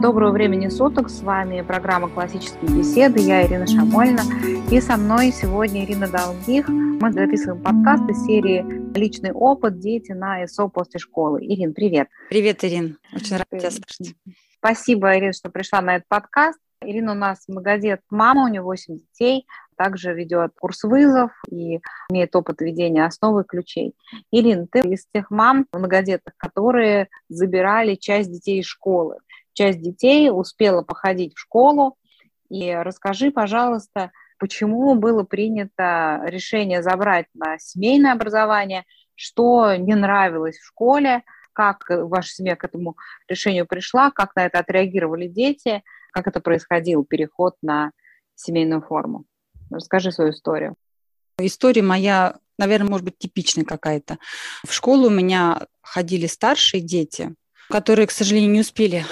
Доброго времени суток, с вами программа «Классические беседы», я Ирина Шамольна, и со мной сегодня Ирина Долгих. Мы записываем подкаст из серии «Личный опыт. Дети на СО после школы». Ирин, привет. Привет, Ирин. Очень рада тебя слышать. Спасибо, Ирина, что пришла на этот подкаст. Ирина у нас многодет мама, у нее 8 детей, также ведет курс вызов и имеет опыт ведения основы ключей. Ирина, ты из тех мам многодетных, которые забирали часть детей из школы. Часть детей успела походить в школу. И расскажи, пожалуйста, почему было принято решение забрать на семейное образование, что не нравилось в школе, как ваша семья к этому решению пришла, как на это отреагировали дети, как это происходил, переход на семейную форму. Расскажи свою историю. История моя, наверное, может быть типичная какая-то. В школу у меня ходили старшие дети, которые, к сожалению, не успели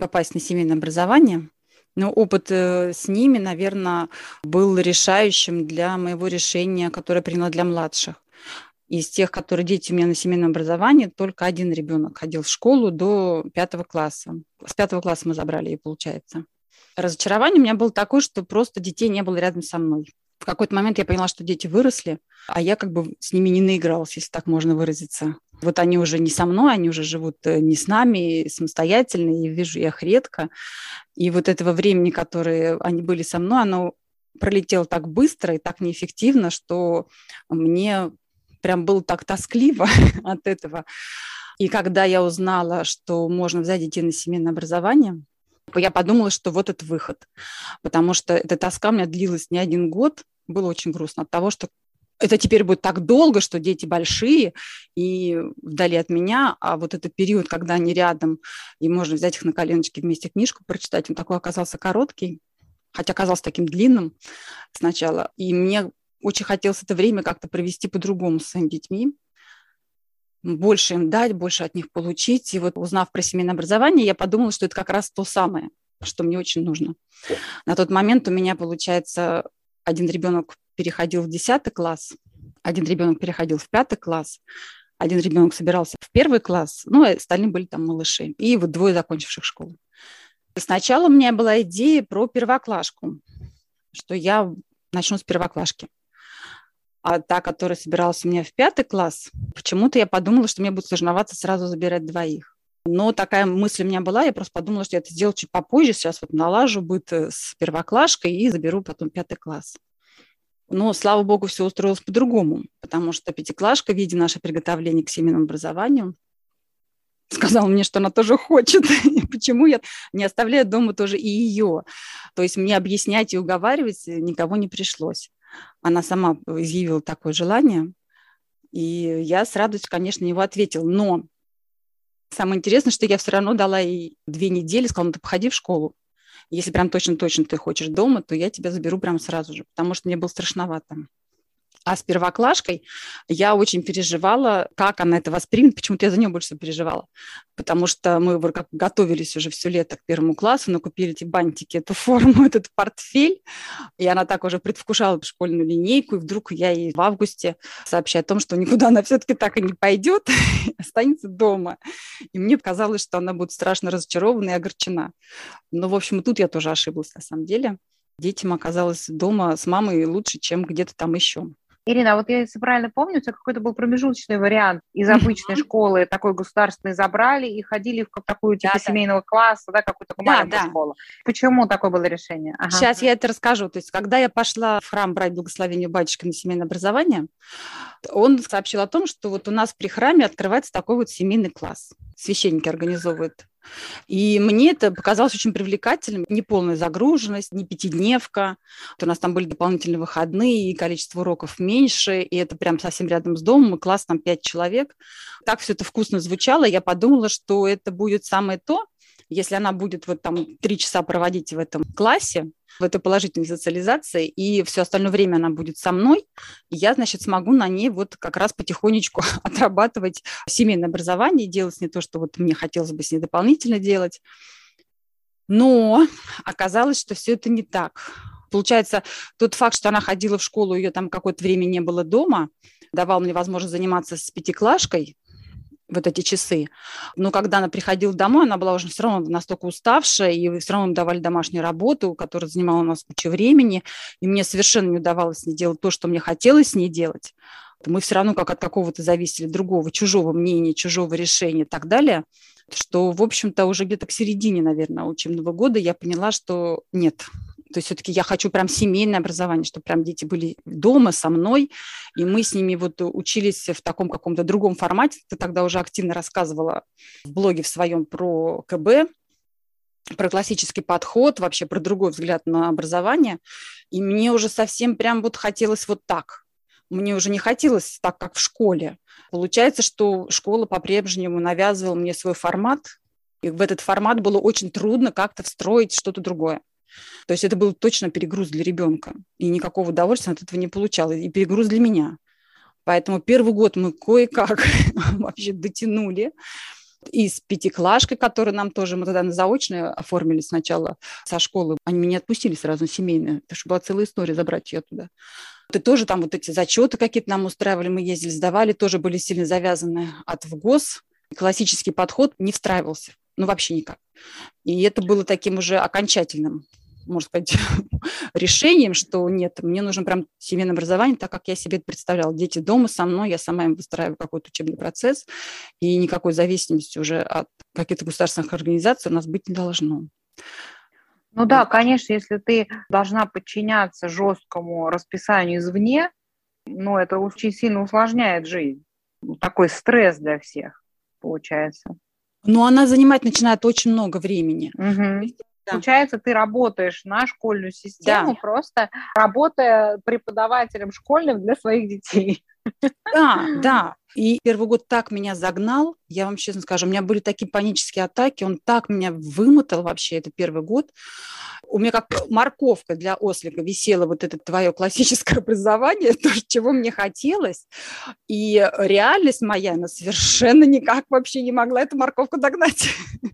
попасть на семейное образование. Но опыт э, с ними, наверное, был решающим для моего решения, которое приняла для младших. Из тех, которые дети у меня на семейном образовании, только один ребенок ходил в школу до пятого класса. С пятого класса мы забрали ее, получается. Разочарование у меня было такое, что просто детей не было рядом со мной. В какой-то момент я поняла, что дети выросли, а я как бы с ними не наигралась, если так можно выразиться. Вот они уже не со мной, они уже живут э, не с нами, самостоятельно, и вижу я их редко. И вот этого времени, которое они были со мной, оно пролетело так быстро и так неэффективно, что мне прям было так тоскливо от этого. И когда я узнала, что можно взять детей на семейное образование, я подумала, что вот это выход. Потому что эта тоска у меня длилась не один год. Было очень грустно от того, что это теперь будет так долго, что дети большие и вдали от меня, а вот этот период, когда они рядом, и можно взять их на коленочки вместе книжку прочитать, он такой оказался короткий, хотя оказался таким длинным сначала. И мне очень хотелось это время как-то провести по-другому с своими детьми, больше им дать, больше от них получить. И вот узнав про семейное образование, я подумала, что это как раз то самое, что мне очень нужно. На тот момент у меня, получается, один ребенок переходил в 10 класс, один ребенок переходил в пятый класс, один ребенок собирался в первый класс, ну, и остальные были там малыши, и вот двое закончивших школу. Сначала у меня была идея про первоклашку, что я начну с первоклашки. А та, которая собиралась у меня в пятый класс, почему-то я подумала, что мне будет сложновато сразу забирать двоих. Но такая мысль у меня была, я просто подумала, что я это сделаю чуть попозже, сейчас вот налажу быт э, с первоклашкой и заберу потом пятый класс. Но, слава богу, все устроилось по-другому, потому что пятиклашка, видя наше приготовление к семейному образованию, сказала мне, что она тоже хочет. И почему я не оставляю дома тоже и ее. То есть мне объяснять и уговаривать никого не пришлось. Она сама изъявила такое желание, и я с радостью, конечно, его ответила. Но самое интересное, что я все равно дала ей две недели, сказала, ну ты походи в школу. Если прям точно-точно ты хочешь дома, то я тебя заберу прямо сразу же, потому что мне было страшновато. А с первоклашкой я очень переживала, как она это воспримет. Почему-то я за нее больше переживала. Потому что мы как готовились уже все лето к первому классу, накупили эти бантики, эту форму, этот портфель. И она так уже предвкушала школьную линейку. И вдруг я ей в августе сообщаю о том, что никуда она все-таки так и не пойдет, останется дома. И мне казалось, что она будет страшно разочарована и огорчена. Но, в общем, тут я тоже ошиблась на самом деле детям оказалось дома с мамой лучше, чем где-то там еще. Ирина, а вот я, если правильно помню, это какой-то был промежуточный вариант из обычной школы, такой государственной забрали и ходили в такую типа да, семейного да. класса, да, какую-то маленькую да. школу. Почему такое было решение? Ага. Сейчас я это расскажу. То есть, когда я пошла в храм брать благословение батюшки на семейное образование, он сообщил о том, что вот у нас при храме открывается такой вот семейный класс. Священники организовывают и мне это показалось очень привлекательным. Не полная загруженность, не пятидневка. Вот у нас там были дополнительные выходные, и количество уроков меньше, и это прям совсем рядом с домом, и класс там пять человек. Так все это вкусно звучало. Я подумала, что это будет самое то, если она будет вот там три часа проводить в этом классе, в этой положительной социализации, и все остальное время она будет со мной, я, значит, смогу на ней вот как раз потихонечку отрабатывать семейное образование, делать не то, что вот мне хотелось бы с ней дополнительно делать. Но оказалось, что все это не так. Получается, тот факт, что она ходила в школу, ее там какое-то время не было дома, давал мне возможность заниматься с пятиклашкой, вот эти часы. Но когда она приходила домой, она была уже все равно настолько уставшая, и все равно давали домашнюю работу, которая занимала у нас кучу времени, и мне совершенно не удавалось не делать то, что мне хотелось с ней делать. Мы все равно как от какого-то зависели другого, чужого мнения, чужого решения и так далее, что, в общем-то, уже где-то к середине, наверное, учебного года я поняла, что нет, то есть все-таки я хочу прям семейное образование, чтобы прям дети были дома со мной, и мы с ними вот учились в таком каком-то другом формате. Ты тогда уже активно рассказывала в блоге в своем про КБ, про классический подход, вообще про другой взгляд на образование. И мне уже совсем прям вот хотелось вот так. Мне уже не хотелось так, как в школе. Получается, что школа по-прежнему навязывала мне свой формат, и в этот формат было очень трудно как-то встроить что-то другое. То есть это был точно перегруз для ребенка, и никакого удовольствия от этого не получала, и перегруз для меня. Поэтому первый год мы кое-как вообще дотянули. И с пятиклашкой, которую нам тоже, мы тогда на заочное оформили сначала со школы, они меня отпустили сразу семейные, потому что была целая история забрать ее туда. И тоже там вот эти зачеты какие-то нам устраивали, мы ездили, сдавали, тоже были сильно завязаны от ВГОС. Классический подход не встраивался, ну вообще никак. И это было таким уже окончательным можно сказать, решением, что нет, мне нужно прям семейное образование, так как я себе это представляла. Дети дома со мной, я сама им выстраиваю какой-то учебный процесс, и никакой зависимости уже от каких-то государственных организаций у нас быть не должно. Ну да, конечно, если ты должна подчиняться жесткому расписанию извне, ну это очень сильно усложняет жизнь. Такой стресс для всех получается. Но она занимать начинает очень много времени. Угу. Да. Получается, ты работаешь на школьную систему, да. просто работая преподавателем школьным для своих детей. Да, да. И первый год так меня загнал, я вам честно скажу, у меня были такие панические атаки, он так меня вымотал вообще, это первый год. У меня как морковка для ослика висела вот это твое классическое образование, то, чего мне хотелось. И реальность моя, она совершенно никак вообще не могла эту морковку догнать.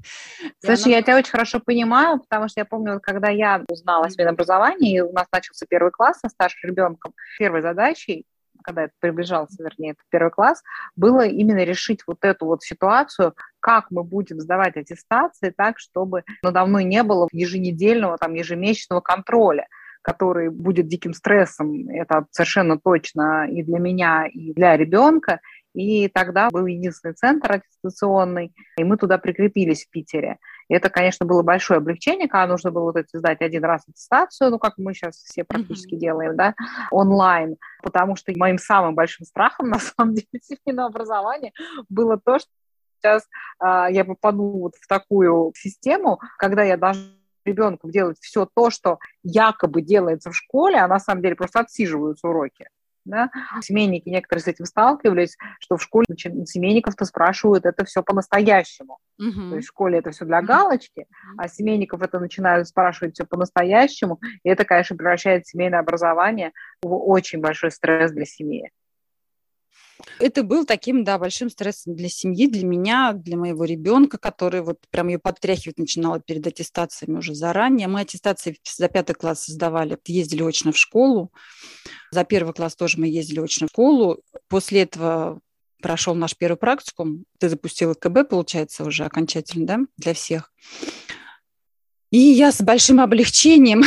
Слушай, она... я тебя очень хорошо понимаю, потому что я помню, когда я узнала о своем образовании, и у нас начался первый класс со старшим ребенком, первой задачей когда это приближался, вернее, это первый класс, было именно решить вот эту вот ситуацию, как мы будем сдавать аттестации так, чтобы надо мной не было еженедельного, там, ежемесячного контроля который будет диким стрессом, это совершенно точно и для меня, и для ребенка. И тогда был единственный центр аттестационный, и мы туда прикрепились в Питере. И это, конечно, было большое облегчение, когда нужно было вот это сдать один раз аттестацию, ну, как мы сейчас все практически mm-hmm. делаем, да, онлайн, потому что моим самым большим страхом, на самом деле, семейного образования было то, что сейчас а, я попаду вот в такую систему, когда я должна ребенку делать все то, что якобы делается в школе, а на самом деле просто отсиживаются уроки. Да? Семейники некоторые с этим сталкивались, что в школе семейников-то спрашивают это все по-настоящему. Uh-huh. То есть в школе это все для галочки, uh-huh. а семейников это начинают спрашивать все по-настоящему, и это, конечно, превращает семейное образование в очень большой стресс для семьи. Это был таким, да, большим стрессом для семьи, для меня, для моего ребенка, который вот прям ее подтряхивать начинала перед аттестациями уже заранее. Мы аттестации за пятый класс сдавали, ездили очно в школу. За первый класс тоже мы ездили очно в школу. После этого прошел наш первый практикум. Ты запустила КБ, получается, уже окончательно, да, для всех. И я с большим облегчением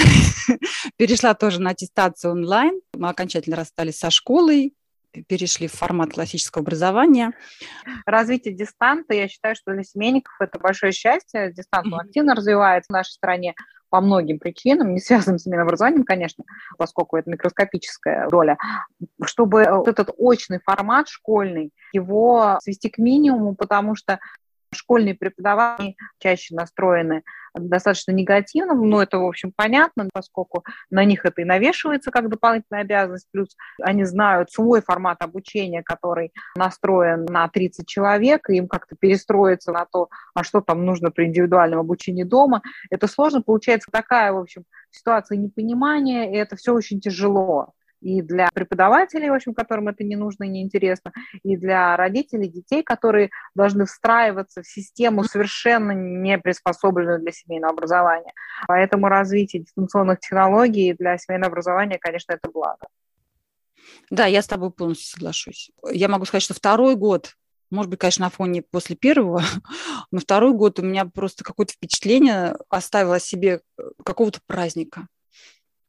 перешла тоже на аттестацию онлайн. Мы окончательно расстались со школой, перешли в формат классического образования. Развитие дистанта, я считаю, что для семейников это большое счастье. Дистант mm-hmm. активно развивается в нашей стране по многим причинам, не связанным с семейным образованием, конечно, поскольку это микроскопическая доля, чтобы вот этот очный формат школьный, его свести к минимуму, потому что школьные преподаватели чаще настроены достаточно негативно, но это, в общем, понятно, поскольку на них это и навешивается как дополнительная обязанность, плюс они знают свой формат обучения, который настроен на 30 человек, и им как-то перестроиться на то, а что там нужно при индивидуальном обучении дома, это сложно, получается такая, в общем, ситуация непонимания, и это все очень тяжело и для преподавателей, в общем, которым это не нужно и не интересно, и для родителей детей, которые должны встраиваться в систему совершенно не приспособленную для семейного образования. Поэтому развитие дистанционных технологий для семейного образования, конечно, это благо. Да, я с тобой полностью соглашусь. Я могу сказать, что второй год Может быть, конечно, на фоне после первого, но второй год у меня просто какое-то впечатление оставило себе э, какого-то праздника.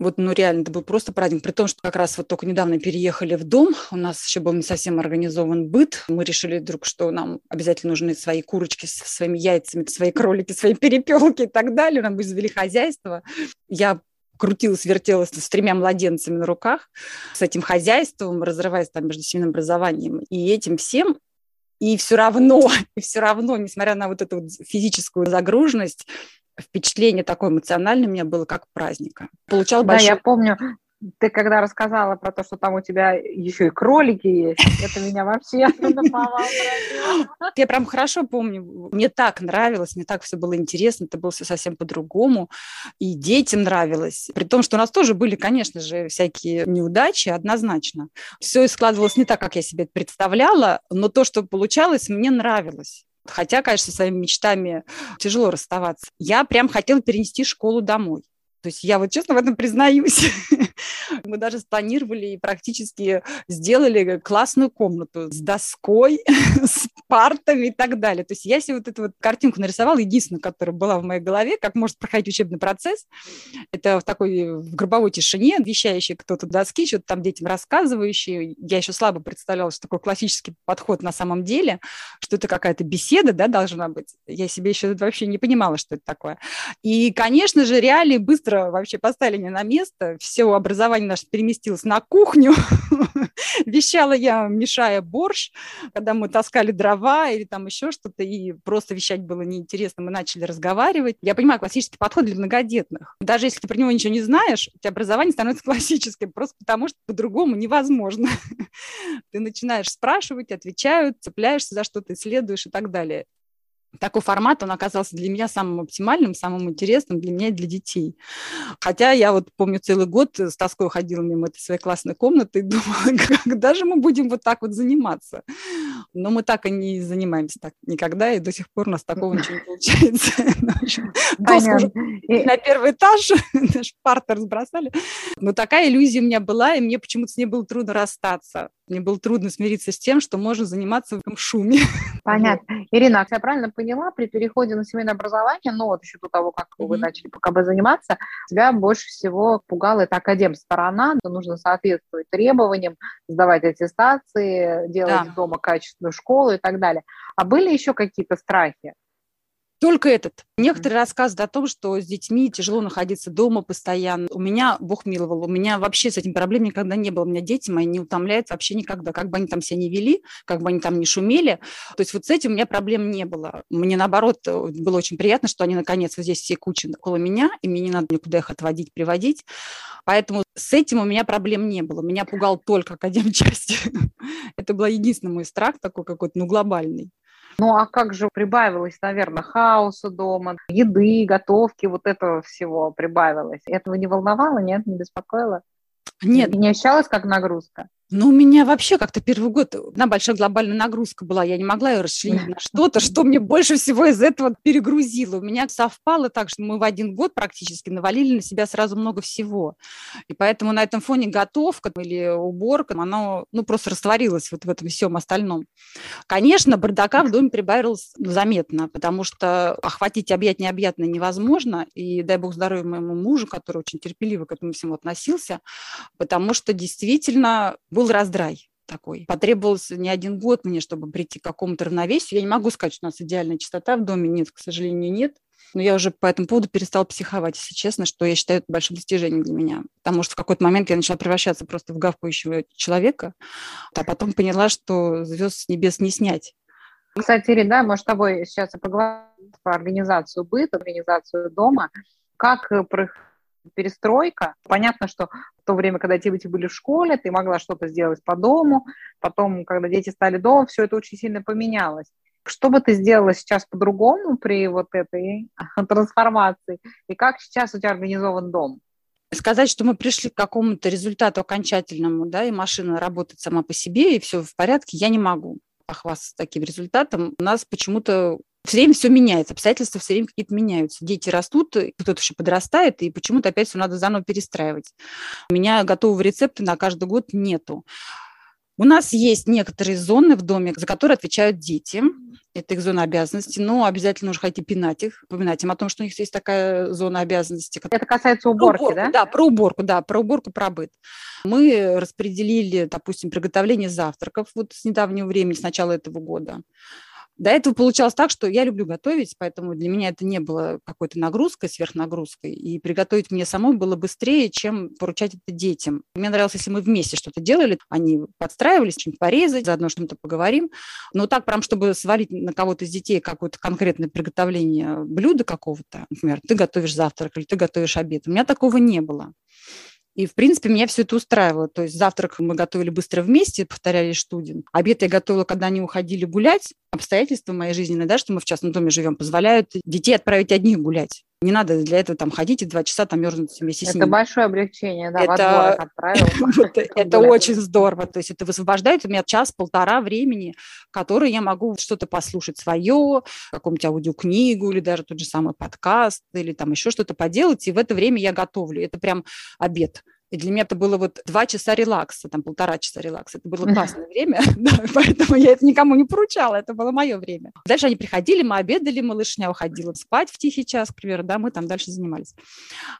Вот, ну, реально, это был просто праздник. При том, что как раз вот только недавно переехали в дом, у нас еще был не совсем организован быт. Мы решили вдруг, что нам обязательно нужны свои курочки со своими яйцами, свои кролики, свои перепелки и так далее. Нам бы завели хозяйство. Я крутилась, вертелась с тремя младенцами на руках, с этим хозяйством, разрываясь там между семейным образованием и этим всем. И все равно, и все равно, несмотря на вот эту вот физическую загруженность, впечатление такое эмоциональное у меня было как праздника. Получал большой... Да, я помню, ты когда рассказала про то, что там у тебя еще и кролики есть, это меня вообще Я прям хорошо помню. Мне так нравилось, мне так все было интересно, это было все совсем по-другому. И детям нравилось. При том, что у нас тоже были, конечно же, всякие неудачи, однозначно. Все складывалось не так, как я себе представляла, но то, что получалось, мне нравилось. Хотя, конечно, со своими мечтами тяжело расставаться. Я прям хотела перенести школу домой. То есть я вот честно в этом признаюсь. Мы даже спланировали и практически сделали классную комнату с доской, с партами и так далее. То есть я себе вот эту вот картинку нарисовала, единственную, которая была в моей голове, как может проходить учебный процесс. Это в такой в гробовой тишине, вещающий кто-то доски, что-то там детям рассказывающий. Я еще слабо представляла, что такой классический подход на самом деле, что это какая-то беседа да, должна быть. Я себе еще вообще не понимала, что это такое. И, конечно же, реалии быстро быстро вообще поставили меня на место. Все образование наше переместилось на кухню. Вещала я, мешая борщ, когда мы таскали дрова или там еще что-то, и просто вещать было неинтересно, мы начали разговаривать. Я понимаю, классический подход для многодетных. Даже если ты про него ничего не знаешь, у тебя образование становится классическим, просто потому что по-другому невозможно. Ты начинаешь спрашивать, отвечают, цепляешься за что-то, исследуешь и так далее такой формат, он оказался для меня самым оптимальным, самым интересным для меня и для детей. Хотя я вот помню целый год с тоской ходила мимо этой своей классной комнаты и думала, когда же мы будем вот так вот заниматься. Но мы так и не занимаемся так никогда, и до сих пор у нас такого ничего не получается. Ну, на первый этаж наш партер сбросали. Но такая иллюзия у меня была, и мне почему-то с ней было трудно расстаться. Мне было трудно смириться с тем, что можно заниматься в этом шуме. Понятно. Ирина, я правильно поняла, при переходе на семейное образование, ну вот еще до того, как mm-hmm. вы начали пока бы заниматься, тебя больше всего пугала эта академ сторона, нужно соответствовать требованиям, сдавать аттестации, делать да. дома качественную школу и так далее. А были еще какие-то страхи? Только этот. Некоторые рассказывают о том, что с детьми тяжело находиться дома постоянно. У меня, Бог миловал, у меня вообще с этим проблем никогда не было. У меня дети мои не утомляются вообще никогда. Как бы они там себя не вели, как бы они там не шумели. То есть вот с этим у меня проблем не было. Мне, наоборот, было очень приятно, что они, наконец, вот здесь все куча около меня, и мне не надо никуда их отводить, приводить. Поэтому с этим у меня проблем не было. Меня пугал только академчасть. Это был единственный мой страх такой какой-то, ну, глобальный. Ну а как же прибавилось, наверное, хаоса дома, еды, готовки, вот этого всего прибавилось. Этого не волновало, нет, не беспокоило? Нет. Не ощущалось как нагрузка? Ну, у меня вообще как-то первый год одна большая глобальная нагрузка была. Я не могла ее расчленить на что-то, что мне больше всего из этого перегрузило. У меня совпало так, что мы в один год практически навалили на себя сразу много всего. И поэтому на этом фоне готовка или уборка, она ну, просто растворилась вот в этом всем остальном. Конечно, бардака в доме прибавилось заметно, потому что охватить объять необъятно невозможно. И дай бог здоровья моему мужу, который очень терпеливо к этому всему относился, потому что действительно был раздрай такой. Потребовался не один год мне, чтобы прийти к какому-то равновесию. Я не могу сказать, что у нас идеальная чистота в доме. Нет, к сожалению, нет. Но я уже по этому поводу перестала психовать, если честно, что я считаю это большим достижением для меня. Потому что в какой-то момент я начала превращаться просто в гавкающего человека, а потом поняла, что звезд с небес не снять. Кстати, Ирина, да, мы с тобой сейчас поговорим про организацию быта, организацию дома. Как перестройка. Понятно, что в то время, когда дети были в школе, ты могла что-то сделать по дому, потом, когда дети стали дома, все это очень сильно поменялось. Что бы ты сделала сейчас по-другому при вот этой трансформации? И как сейчас у тебя организован дом? Сказать, что мы пришли к какому-то результату окончательному, да, и машина работает сама по себе, и все в порядке, я не могу похвастаться таким результатом. У нас почему-то все время все меняется, обстоятельства все время какие-то меняются. Дети растут, кто-то еще подрастает, и почему-то опять все надо заново перестраивать. У меня готового рецепта на каждый год нету. У нас есть некоторые зоны в доме, за которые отвечают дети. Это их зона обязанностей, но обязательно нужно ходить и пинать их, поминать им о том, что у них есть такая зона обязанностей. Это касается уборки, уборку, да? Да, про уборку, да, про уборку, про быт. Мы распределили, допустим, приготовление завтраков вот с недавнего времени, с начала этого года. До этого получалось так, что я люблю готовить, поэтому для меня это не было какой-то нагрузкой, сверхнагрузкой. И приготовить мне самой было быстрее, чем поручать это детям. Мне нравилось, если мы вместе что-то делали, они подстраивались, что-нибудь порезать, заодно что-то поговорим. Но так прям, чтобы свалить на кого-то из детей какое-то конкретное приготовление блюда какого-то, например, ты готовишь завтрак или ты готовишь обед, у меня такого не было. И, в принципе, меня все это устраивало. То есть завтрак мы готовили быстро вместе, повторяли студент. Обед я готовила, когда они уходили гулять. Обстоятельства моей жизни, да, что мы в частном доме живем, позволяют детей отправить одних гулять. Не надо для этого там ходить и два часа там мерзнуть вместе с ними. Это большое облегчение, да, это... это очень здорово. То есть это высвобождает у меня час-полтора времени, который я могу что-то послушать свое, какую-нибудь аудиокнигу или даже тот же самый подкаст или там еще что-то поделать, и в это время я готовлю. Это прям обед. И для меня это было вот два часа релакса, там полтора часа релакса. Это было классное время, да, поэтому я это никому не поручала, это было мое время. Дальше они приходили, мы обедали, малышня уходила спать в тихий час, к примеру, да, мы там дальше занимались.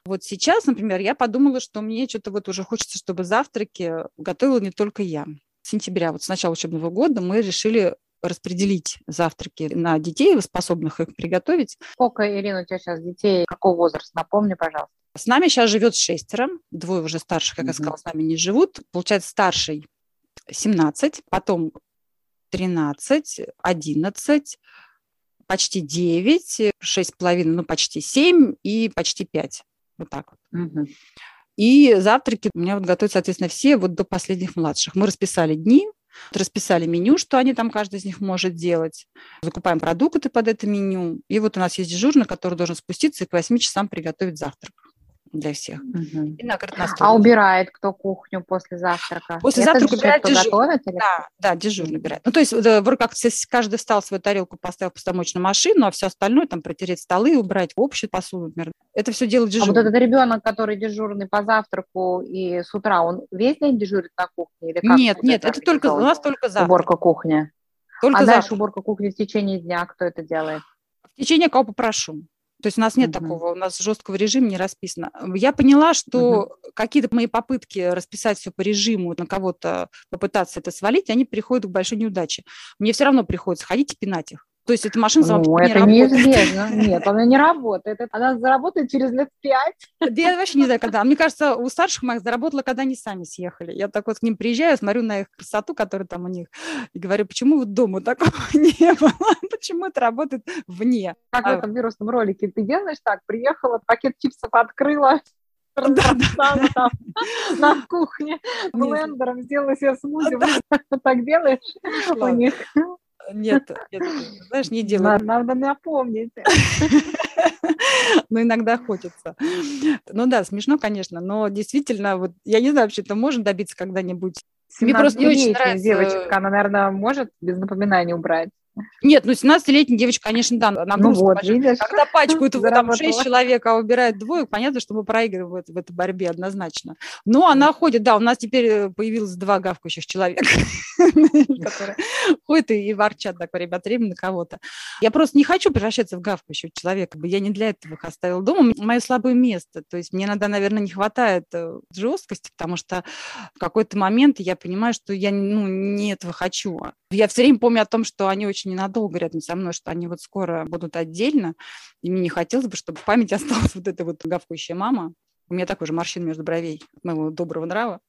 Вот сейчас, например, я подумала, что мне что-то вот уже хочется, чтобы завтраки готовила не только я. С сентября, вот с начала учебного года мы решили распределить завтраки на детей, способных их приготовить. Сколько, Ирина, у тебя сейчас детей? Какого возраста? Напомни, пожалуйста. С нами сейчас живет шестеро, двое уже старших, как mm-hmm. я сказала, с нами не живут. Получается, старший 17, потом 13, 11, почти 9, 6,5, ну почти 7 и почти 5. Вот так вот. Mm-hmm. И завтраки у меня вот готовят, соответственно, все вот до последних младших. Мы расписали дни, расписали меню, что они там, каждый из них может делать. Закупаем продукты под это меню. И вот у нас есть дежурный, который должен спуститься и к 8 часам приготовить завтрак для всех. Угу. И накрыт на стол. А убирает кто кухню после завтрака? После Это завтрака убирает дежурный. Готовит, или? Да, да, дежурный убирает. Ну, то есть вроде как каждый встал свою тарелку, поставил посудомоечную машину, а все остальное, там, протереть столы, убрать в общую посуду, например. Это все делает дежурный. А вот этот ребенок, который дежурный по завтраку и с утра, он весь день дежурит на кухне? Или как нет, нет, это только, у нас только завтрак. Уборка кухни. Только а завтрак. дальше уборка кухни в течение дня кто это делает? В течение кого попрошу. То есть у нас нет uh-huh. такого, у нас жесткого режима не расписано. Я поняла, что uh-huh. какие-то мои попытки расписать все по режиму, на кого-то попытаться это свалить, они приходят к большой неудаче. Мне все равно приходится ходить и пинать их. То есть эта машина сама ну, это не работает. неизбежно. Нет, она не работает. Она заработает через лет пять. Я вообще не знаю, когда. Мне кажется, у старших моих заработала, когда они сами съехали. Я так вот к ним приезжаю, смотрю на их красоту, которая там у них, и говорю, почему вот дома такого не было? Почему это работает вне? Как а... в этом вирусном ролике. Ты делаешь так, приехала, пакет чипсов открыла, да, да. Там, на кухне блендером сделала себе смузи. Так делаешь у них. Нет, нет, знаешь, не делаю. Надо, надо напомнить. Но иногда хочется. Ну да, смешно, конечно, но действительно, вот я не знаю, вообще это можно добиться когда-нибудь. Мне просто не очень нравится. Девочка, она, наверное, может без напоминания убрать. Нет, ну 17-летняя девочка, конечно, да, нагрузка. Ну вот, видишь, Когда пачкают там 6 человек, а убирает двое, понятно, что мы проигрываем в, этой, в этой борьбе однозначно. Но она ходит, да, у нас теперь э, появилось два гавкающих человека, которые ходят и ворчат так время от времени на кого-то. Я просто не хочу превращаться в гавкающего человека, я не для этого их оставила дома. Мое слабое место, то есть мне иногда, наверное, не хватает э, жесткости, потому что в какой-то момент я понимаю, что я ну, не этого хочу. Я все время помню о том, что они очень очень ненадолго рядом со мной, что они вот скоро будут отдельно, и мне не хотелось бы, чтобы в памяти осталась вот эта вот гавкающая мама. У меня такой же морщин между бровей моего доброго нрава.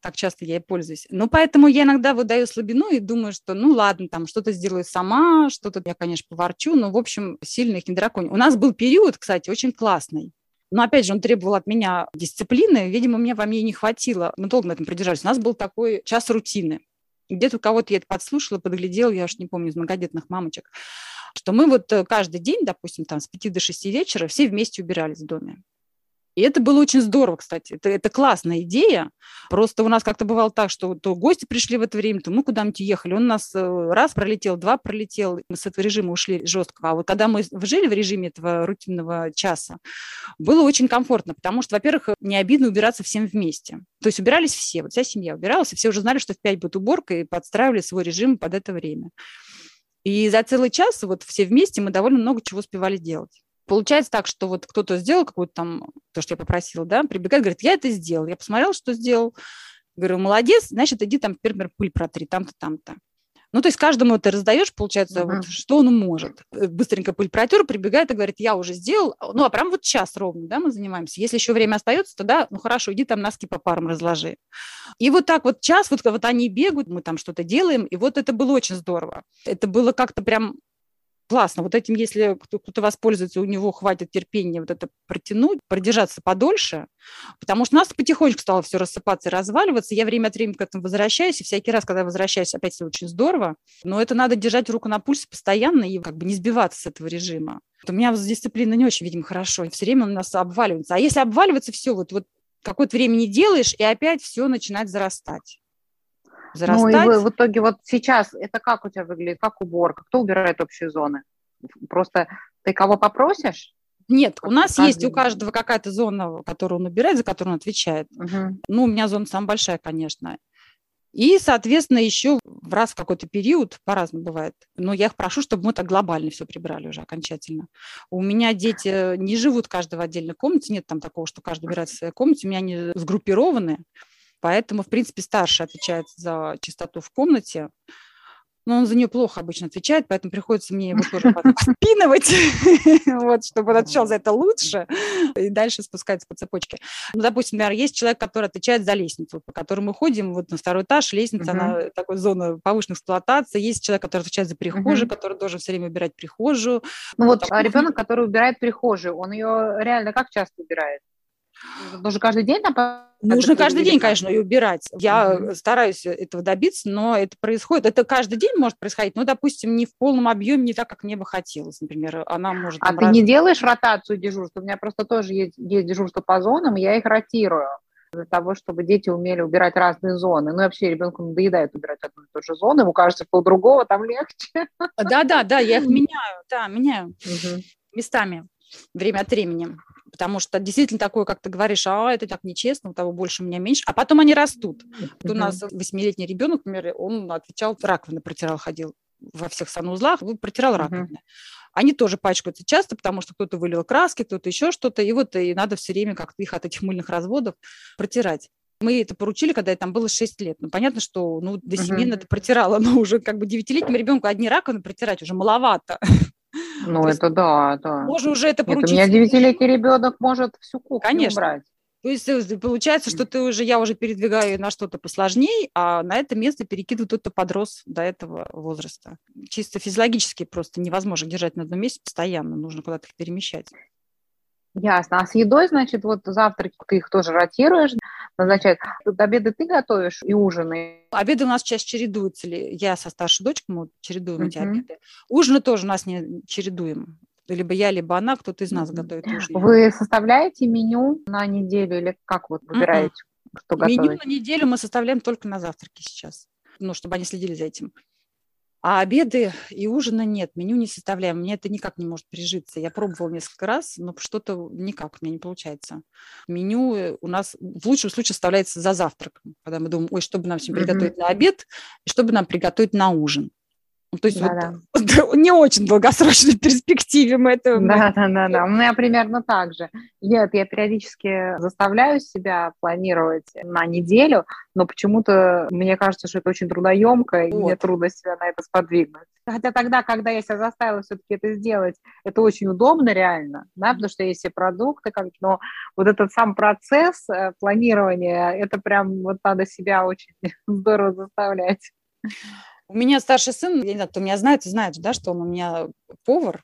Так часто я и пользуюсь. Ну, поэтому я иногда выдаю слабину и думаю, что, ну, ладно, там что-то сделаю сама, что-то я, конечно, поворчу, но, в общем, сильно их не драконю. У нас был период, кстати, очень классный. Но, опять же, он требовал от меня дисциплины. Видимо, мне во мне не хватило. Мы долго на этом продержались. У нас был такой час рутины где-то у кого-то я это подслушала, подглядела, я уж не помню, из многодетных мамочек, что мы вот э, каждый день, допустим, там с 5 до 6 вечера все вместе убирались в доме. И это было очень здорово, кстати. Это, это классная идея. Просто у нас как-то бывало так, что то гости пришли в это время, то мы куда-нибудь ехали. Он нас э, раз пролетел, два пролетел. Мы с этого режима ушли жестко. А вот когда мы жили в режиме этого рутинного часа, было очень комфортно, потому что, во-первых, не обидно убираться всем вместе. То есть убирались все, вот вся семья убиралась, и все уже знали, что в пять будет уборка, и подстраивали свой режим под это время. И за целый час вот все вместе мы довольно много чего успевали делать. Получается так, что вот кто-то сделал какую-то там, то, что я попросила, да, прибегает, говорит, я это сделал. Я посмотрела, что сделал. Говорю, молодец, значит, иди там, например, пыль протри, там-то, там-то. Ну, то есть каждому ты раздаешь, получается, uh-huh. вот, что он может. Быстренько пыль протер, прибегает и говорит, я уже сделал. Ну, а прям вот час ровно, да, мы занимаемся. Если еще время остается, то да, ну, хорошо, иди там носки по парам разложи. И вот так вот час, вот, вот они бегают, мы там что-то делаем, и вот это было очень здорово. Это было как-то прям классно. Вот этим, если кто-то воспользуется, у него хватит терпения вот это протянуть, продержаться подольше, потому что у нас потихонечку стало все рассыпаться и разваливаться. Я время от времени к этому возвращаюсь, и всякий раз, когда возвращаюсь, опять все очень здорово. Но это надо держать руку на пульсе постоянно и как бы не сбиваться с этого режима. У меня с дисциплиной не очень, видимо, хорошо. Все время у нас обваливается. А если обваливается, все, вот, вот какое-то время не делаешь, и опять все начинает зарастать зарастать. Ну и в, в итоге вот сейчас это как у тебя выглядит, как уборка? Кто убирает общие зоны? Просто ты кого попросишь? Нет, у нас есть у каждого какая-то зона, которую он убирает, за которую он отвечает. Угу. Ну, у меня зона самая большая, конечно. И, соответственно, еще в раз в какой-то период, по-разному бывает, но я их прошу, чтобы мы так глобально все прибрали уже окончательно. У меня дети не живут каждый в отдельной комнате, нет там такого, что каждый убирает в своей комнате, у меня они сгруппированы. Поэтому, в принципе, старший отвечает за чистоту в комнате. Но он за нее плохо обычно отвечает, поэтому приходится мне его тоже подпинывать, вот, чтобы он отвечал за это лучше и дальше спускается по цепочке. Ну, допустим, например, есть человек, который отвечает за лестницу, по которой мы ходим, вот на второй этаж, лестница, она такой зона повышенной эксплуатации. Есть человек, который отвечает за прихожую, который должен все время убирать прихожую. Ну вот а ребенок, который убирает прихожую, он ее реально как часто убирает? Нужно каждый день там Нужно каждый день, конечно, ее убирать. Я угу. стараюсь этого добиться, но это происходит. Это каждый день может происходить, но, допустим, не в полном объеме, не так, как мне бы хотелось. Например, она может... А ты раз... не делаешь ротацию дежурства? У меня просто тоже есть, есть дежурство по зонам, и я их ротирую для того, чтобы дети умели убирать разные зоны. Ну, вообще ребенку надоедает убирать одну и ту же зону, ему кажется, что у другого там легче. Да-да-да, я их меняю, да, меняю угу. местами время от времени потому что действительно такое, как ты говоришь, а это так нечестно, у того больше, у меня меньше, а потом они растут. Вот у нас восьмилетний ребенок, например, он отвечал, раковины протирал, ходил во всех санузлах, протирал раковины. Они тоже пачкаются часто, потому что кто-то вылил краски, кто-то еще что-то, и вот и надо все время как-то их от этих мыльных разводов протирать. Мы это поручили, когда я там было 6 лет. Ну, понятно, что ну, до 7 uh-huh. это протирала, но уже как бы девятилетнему ребенку одни раковины протирать уже маловато. Ну, То это есть, да, да. Можно уже это поручить. Нет, у меня девятилетний ребенок может всю кухню Конечно. убрать. То есть э, получается, что ты уже, я уже передвигаю на что-то посложнее, а на это место перекидываю тот, кто подрос до этого возраста. Чисто физиологически просто невозможно держать на одном месте постоянно, нужно куда-то их перемещать. Ясно. А с едой, значит, вот завтраки ты их тоже ротируешь, назначают. Тут обеды ты готовишь и ужины? Обеды у нас сейчас чередуются. Ли. Я со старшей дочкой, мы чередуем uh-huh. эти обеды. Ужины тоже у нас не чередуем. Либо я, либо она, кто-то из нас готовит ужин. Вы составляете меню на неделю или как вот выбираете, uh-huh. что готовить? Меню на неделю мы составляем только на завтраки сейчас. Ну, чтобы они следили за этим. А обеды и ужина нет, меню не составляем. Мне это никак не может прижиться. Я пробовала несколько раз, но что-то никак у меня не получается. Меню э, у нас в лучшем случае составляется за завтраком, когда мы думаем, ой, что бы нам всем приготовить mm-hmm. на обед и что бы нам приготовить на ужин. Ну, то есть да, вот, да. не очень долгосрочной перспективе мы это... Да, да, да, да. У меня примерно так же. Нет, я периодически заставляю себя планировать на неделю, но почему-то мне кажется, что это очень трудоемко, вот. и мне трудно себя на это сподвигнуть. Хотя тогда, когда я себя заставила все-таки это сделать, это очень удобно реально, да, потому что есть все продукты, как, но вот этот сам процесс э, планирования, это прям вот надо себя очень здорово заставлять. У меня старший сын, я не знаю, кто меня знает, знает, да, что он у меня повар.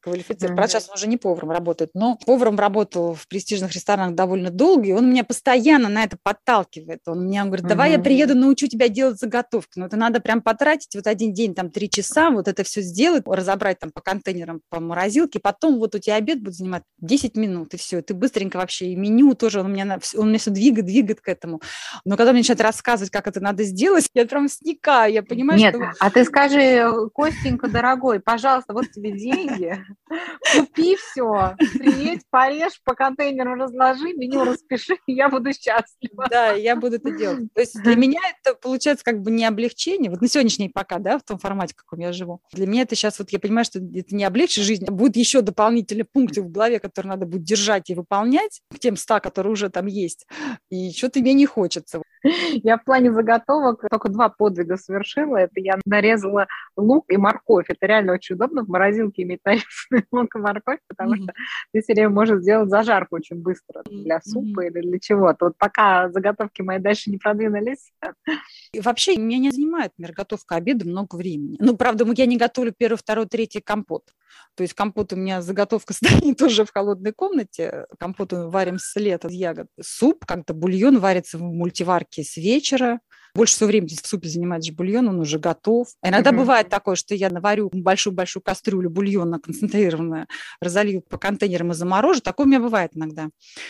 Квалифицирован. Mm-hmm. Правда, сейчас он уже не поваром работает, но поваром работал в престижных ресторанах довольно долго, и он меня постоянно на это подталкивает. Он мне говорит, давай mm-hmm. я приеду, научу тебя делать заготовки. Но это надо прям потратить вот один день, там, три часа, вот это все сделать, разобрать там по контейнерам, по морозилке, потом вот у тебя обед будет занимать 10 минут, и все. Ты быстренько вообще, и меню тоже, он меня, он меня все двигает, двигает к этому. Но когда мне начинает рассказывать, как это надо сделать, я прям сникаю, я понимаю, Нет, что... а ты скажи, Костенька, дорогой, пожалуйста, вот тебе деньги, Купи все, приедь, порежь, по контейнеру разложи, меню распиши, я буду счастлива. Да, я буду это делать. То есть для меня это получается как бы не облегчение, вот на сегодняшний пока, да, в том формате, в каком я живу. Для меня это сейчас, вот я понимаю, что это не облегчит жизнь, а будет еще дополнительные пункты в голове, которые надо будет держать и выполнять, к тем ста, которые уже там есть. И что-то мне не хочется. Я в плане заготовок только два подвига совершила. Это я нарезала лук и морковь. Это реально очень удобно в морозилке иметь нарезанный лук и морковь, потому mm-hmm. что ты все время можешь сделать зажарку очень быстро для супа mm-hmm. или для чего-то. Вот пока заготовки мои дальше не продвинулись. И вообще меня не занимает например, готовка обеда много времени. Ну, правда, я не готовлю первый, второй, третий компот. То есть компот у меня заготовка стоит тоже в холодной комнате. Компот мы варим с лета из ягод. Суп, как-то бульон варится в мультиварке с вечера. Больше всего времени в супе занимает же бульон, он уже готов. Иногда mm-hmm. бывает такое, что я наварю большую-большую кастрюлю бульона концентрированную, разолью по контейнерам и заморожу. Такое у меня бывает иногда.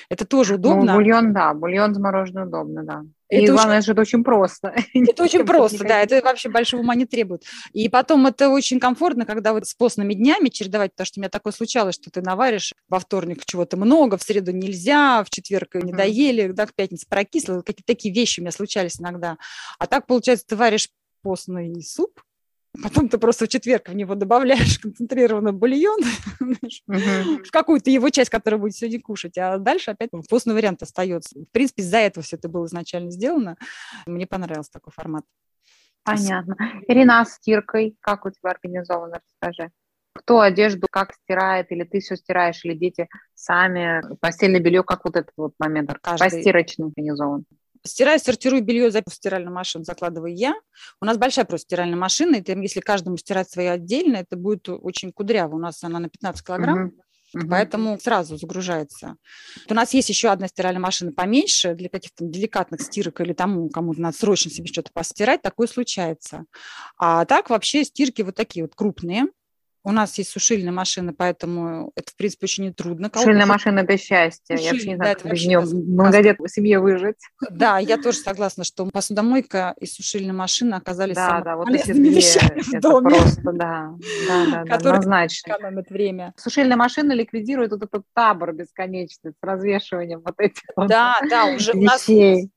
Это тоже ну, удобно. Ну, бульон, да, бульон замороженный удобно, да. И это главное, очень... что это очень просто. Это очень просто, да, это вообще большого ума не требует. И потом это очень комфортно, когда вот с постными днями чередовать, потому что у меня такое случалось, что ты наваришь во вторник чего-то много, в среду нельзя, в четверг не доели, да, в пятницу прокисло. Какие-то такие вещи у меня случались иногда. А так, получается, ты варишь постный суп, Потом ты просто в четверг в него добавляешь концентрированный бульон uh-huh. в какую-то его часть, которую будет сегодня кушать, а дальше опять вкусный вариант остается. В принципе, из-за этого все это было изначально сделано. Мне понравился такой формат. Понятно. Ирина, а стиркой как у тебя организовано, расскажи. Кто одежду как стирает, или ты все стираешь, или дети сами, постельное белье, как вот этот вот момент Каждый... постирочный организован? Стираю, сортирую белье, за стиральную машину закладываю я. У нас большая просто стиральная машина, и там, если каждому стирать свое отдельно, это будет очень кудряво. У нас она на 15 килограмм. Uh-huh. Uh-huh. Поэтому сразу загружается. у нас есть еще одна стиральная машина поменьше для каких-то деликатных стирок или тому, кому-то надо срочно себе что-то постирать, такое случается. А так вообще стирки вот такие вот крупные. У нас есть сушильная машина, поэтому это, в принципе, очень нетрудно. Сушильная машина – это счастье. Сушильная, я вообще не знаю, да, как без нее многодетной семье выжить. Да, я тоже согласна, что посудомойка и сушильная машина оказались да, самыми да, вот полезными вещами в доме. Просто, да, да, да, да однозначно. экономят время. Сушильная машина ликвидирует вот этот табор бесконечный с развешиванием вот этих Да, да, уже вещей. у нас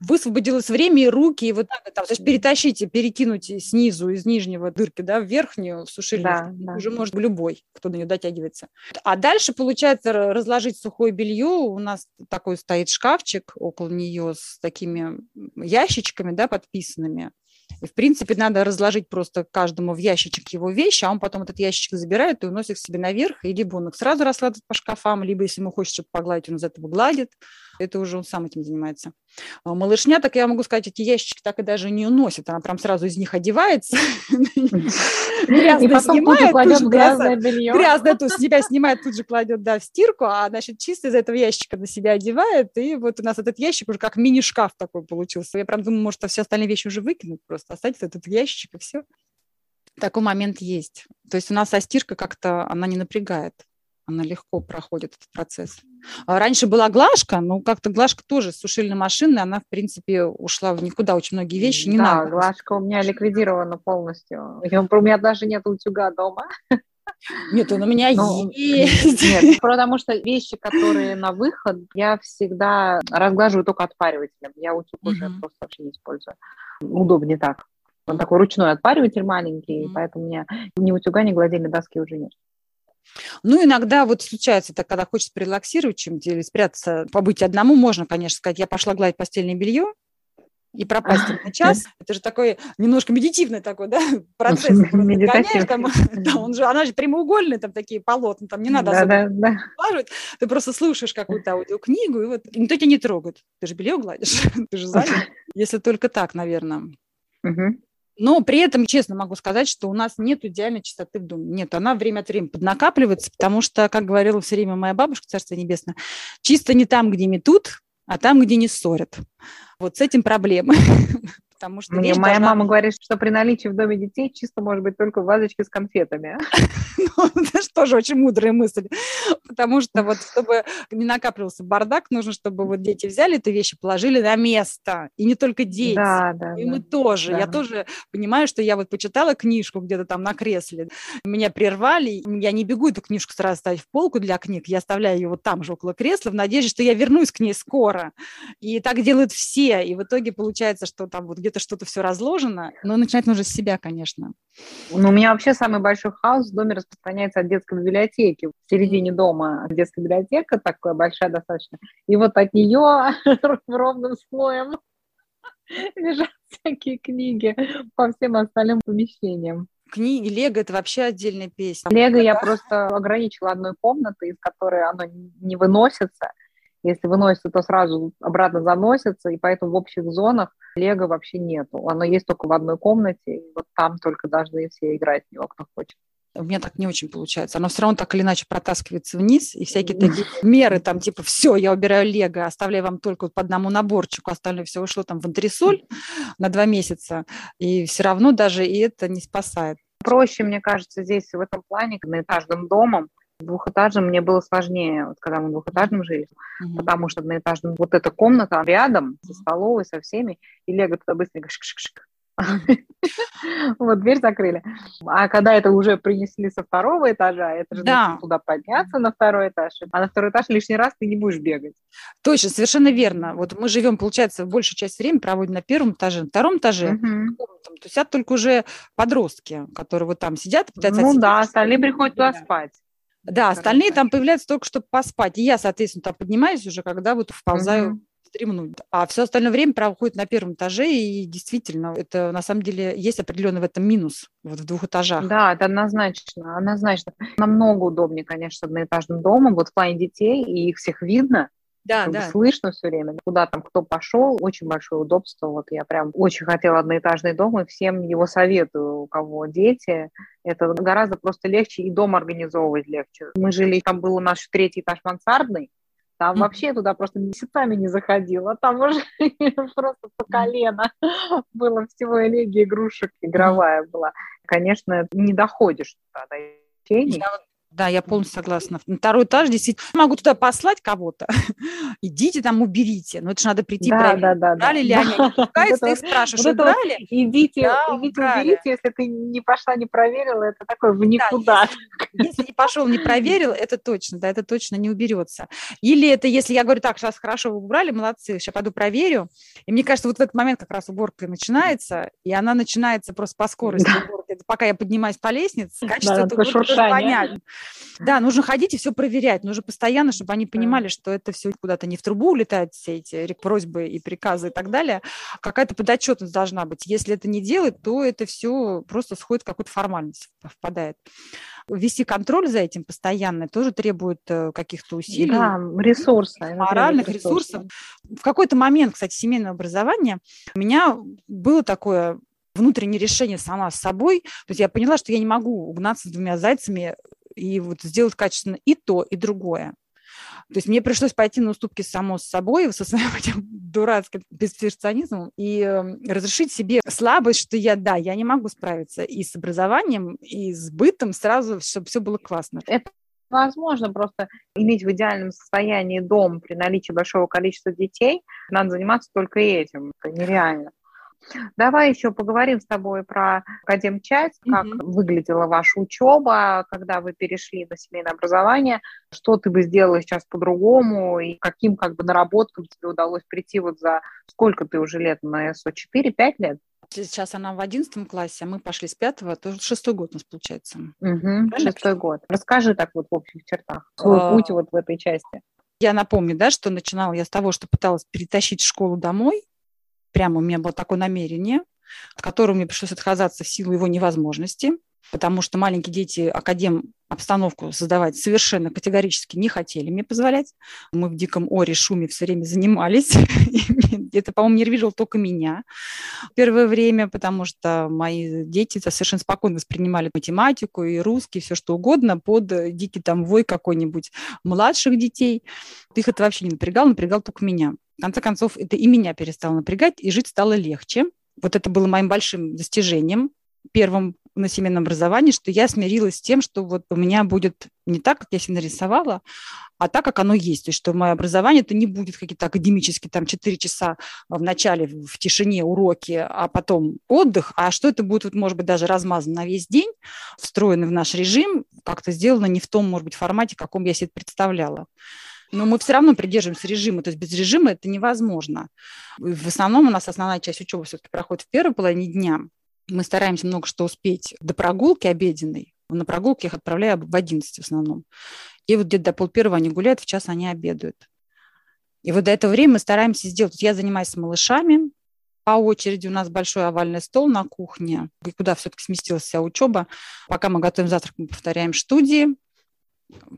высвободилось время и руки, и вот так, там, то есть перетащите, перекинуть снизу, из нижнего дырки, да, в верхнюю, в сушильную, да, да. уже может любой, кто на нее дотягивается. А дальше, получается, разложить сухое белье, у нас такой стоит шкафчик около нее с такими ящичками, да, подписанными, и, в принципе, надо разложить просто каждому в ящичек его вещи, а он потом этот ящичек забирает и уносит к себе наверх, и либо он их сразу раскладывает по шкафам, либо, если ему хочется что-то погладить, он из этого гладит. Это уже он сам этим занимается. А малышня, так я могу сказать, эти ящички так и даже не уносит. Она прям сразу из них одевается. Грязно снимает, тут же грязное белье. Грязное тут себя снимает, тут же кладет, да, в стирку, а, значит, чисто из этого ящика на себя одевает. И вот у нас этот ящик уже как мини-шкаф такой получился. Я прям думаю, может, все остальные вещи уже выкинуть просто, оставить этот ящичек и все. Такой момент есть. То есть у нас а стирка как-то, она не напрягает она легко проходит этот процесс. А раньше была глажка, но как-то глажка тоже с сушильной машины, она, в принципе, ушла в никуда. Очень многие вещи не да, надо. Да, глажка у меня ликвидирована полностью. У меня даже нет утюга дома. Нет, он у меня ну, есть. Нет, потому что вещи, которые на выход, я всегда разглаживаю только отпаривателем. Я утюг uh-huh. уже просто вообще не использую. Удобнее так. Он такой ручной отпариватель маленький, uh-huh. поэтому у меня ни утюга, ни гладильной доски уже нет. Ну, иногда вот случается так, когда хочется прелаксировать чем-то или спрятаться, побыть одному, можно, конечно, сказать, я пошла гладить постельное белье, и пропасть на час. Это же такой немножко медитивный такой, да, процесс. Медитативный. Там, да, он же, она же прямоугольная, там такие полотна, там не надо да, особо да, да. Ты просто слушаешь какую-то аудиокнигу, и вот никто тебя не трогает. Ты же белье гладишь, ты же занят. Если только так, наверное. Угу. Но при этом, честно могу сказать, что у нас нет идеальной чистоты в доме. Нет, она время от времени поднакапливается, потому что, как говорила все время моя бабушка, Царство Небесное, чисто не там, где метут, а там, где не ссорят. Вот с этим проблемы. Потому что Мне моя должна... мама говорит, что при наличии в доме детей чисто может быть только вазочки с конфетами. Ну, это же тоже очень мудрая мысль. Потому что вот чтобы не накапливался бардак, нужно, чтобы вот дети взяли эту вещь и положили на место. И не только дети. Да, да, и мы тоже. Я тоже понимаю, что я вот почитала книжку где-то там на кресле, меня прервали, я не бегу эту книжку сразу ставить в полку для книг, я оставляю ее вот там же около кресла в надежде, что я вернусь к ней скоро. И так делают все. И в итоге получается, что там вот где-то что-то все разложено, но начинать нужно с себя, конечно. Ну, у меня вообще самый большой хаос в доме распространяется от детской библиотеки. В середине дома детская библиотека, такая большая достаточно, и вот от нее ровным слоем лежат всякие книги по всем остальным помещениям. Книги, Лего – это вообще отдельная песня. Лего я просто ограничила одной комнатой, из которой оно не выносится – если выносится, то сразу обратно заносится, и поэтому в общих зонах лего вообще нету. Оно есть только в одной комнате, и вот там только должны все играть в него, кто хочет у меня так не очень получается. Оно все равно так или иначе протаскивается вниз, и всякие такие меры, там, типа, все, я убираю лего, оставляю вам только по одному наборчику, остальное все ушло там в антресоль на два месяца, и все равно даже и это не спасает. Проще, мне кажется, здесь в этом плане, на этажным домом, Двухэтажным мне было сложнее, вот когда мы двухэтажным жили, mm-hmm. потому что одноэтажным вот эта комната рядом со столовой, со всеми, и Лего туда быстренько шик-шик-шик. Вот, дверь закрыли. А когда это уже принесли со второго этажа, это же да. туда подняться на второй этаж. А на второй этаж лишний раз ты не будешь бегать. Точно, совершенно верно. Вот мы живем, получается, большую часть времени проводим на первом этаже, на втором этаже. Угу. То сидят только уже подростки, которые вот там сидят. Ну да, остальные приходят туда спать. Да, остальные там появляются только чтобы поспать. И я, соответственно, там поднимаюсь уже, когда вот вползаю угу. стремнуть. А все остальное время проходит на первом этаже, и действительно, это на самом деле есть определенный в этом минус вот в двух этажах. Да, это однозначно, однозначно. Намного удобнее, конечно, одноэтажным домом, вот в плане детей, и их всех видно, да, да. слышно все время, куда там кто пошел, очень большое удобство. Вот я прям очень хотела одноэтажный дом, и всем его советую, у кого дети. Это гораздо просто легче, и дом организовывать легче. Мы жили, там был у нас третий этаж мансардный, там вообще туда просто месяцами не заходила. Там уже просто по колено было всего элегии игрушек, игровая была. Конечно, не доходишь туда до Я вот да, я полностью согласна. На второй этаж действительно могу туда послать кого-то. Идите там, уберите. Но это же надо прийти да, проверить, да, да, убрали да. ли они. Ты спрашиваешь, вот убрали? Идите, да, идите уберите, если ты не пошла, не проверила, это такое в никуда. Да, если, если не пошел, не проверил, это точно, да, это точно не уберется. Или это, если я говорю, так, сейчас хорошо вы убрали, молодцы, сейчас пойду проверю. И мне кажется, вот в этот момент как раз уборка начинается, и она начинается просто по скорости да. Уборки. Пока я поднимаюсь по лестнице, качество да, этого понятно. Да, нужно ходить и все проверять. Нужно постоянно, чтобы они понимали, что это все куда-то не в трубу улетает, все эти просьбы и приказы и так далее. Какая-то подотчетность должна быть. Если это не делать, то это все просто сходит в какую-то формальность, впадает. Вести контроль за этим постоянно тоже требует э, каких-то усилий. Да, ресурсов. Моральных ресурсов. В какой-то момент, кстати, семейного образования у меня было такое внутреннее решение сама с собой. То есть я поняла, что я не могу угнаться с двумя зайцами и вот сделать качественно и то, и другое. То есть мне пришлось пойти на уступки само с собой, со своим этим дурацким перфекционизмом, и эм, разрешить себе слабость, что я, да, я не могу справиться и с образованием, и с бытом сразу, чтобы все было классно. Это возможно просто иметь в идеальном состоянии дом при наличии большого количества детей. Надо заниматься только этим. Это нереально. Давай еще поговорим с тобой про академчасть, как выглядела ваша учеба, когда вы перешли на семейное образование, что ты бы сделала сейчас по-другому, и каким как бы наработкам тебе удалось прийти вот за сколько ты уже лет на СО? 4-5 лет? Сейчас она в одиннадцатом классе, а мы пошли с пятого, то шестой год у нас получается. Угу, шестой год. Расскажи так вот в общих чертах свой а... путь вот в этой части. Я напомню, да, что начинала я с того, что пыталась перетащить школу домой, прямо у меня было такое намерение, от которого мне пришлось отказаться в силу его невозможности. потому что маленькие дети академ обстановку создавать совершенно категорически не хотели мне позволять. Мы в диком оре, шуме все время занимались. Это, по-моему, нервировало только меня первое время, потому что мои дети совершенно спокойно воспринимали математику и русский, все что угодно под дикий там вой какой-нибудь младших детей. Их это вообще не напрягало, напрягал только меня. В конце концов, это и меня перестало напрягать, и жить стало легче. Вот это было моим большим достижением, первым на семейном образовании, что я смирилась с тем, что вот у меня будет не так, как я себе нарисовала, а так, как оно есть. То есть, что мое образование это не будет какие-то академические там 4 часа в начале в тишине уроки, а потом отдых, а что это будет, вот, может быть, даже размазано на весь день, встроено в наш режим, как-то сделано не в том, может быть, формате, каком я себе представляла. Но мы все равно придерживаемся режима, то есть без режима это невозможно. В основном у нас основная часть учебы все-таки проходит в первой половине дня, мы стараемся много что успеть до прогулки обеденной. На прогулке их отправляю в 11 в основном. И вот где-то до пол первого они гуляют, в час они обедают. И вот до этого времени мы стараемся сделать. Я занимаюсь с малышами, по очереди у нас большой овальный стол на кухне, куда все-таки сместилась вся учеба. Пока мы готовим завтрак, мы повторяем студии.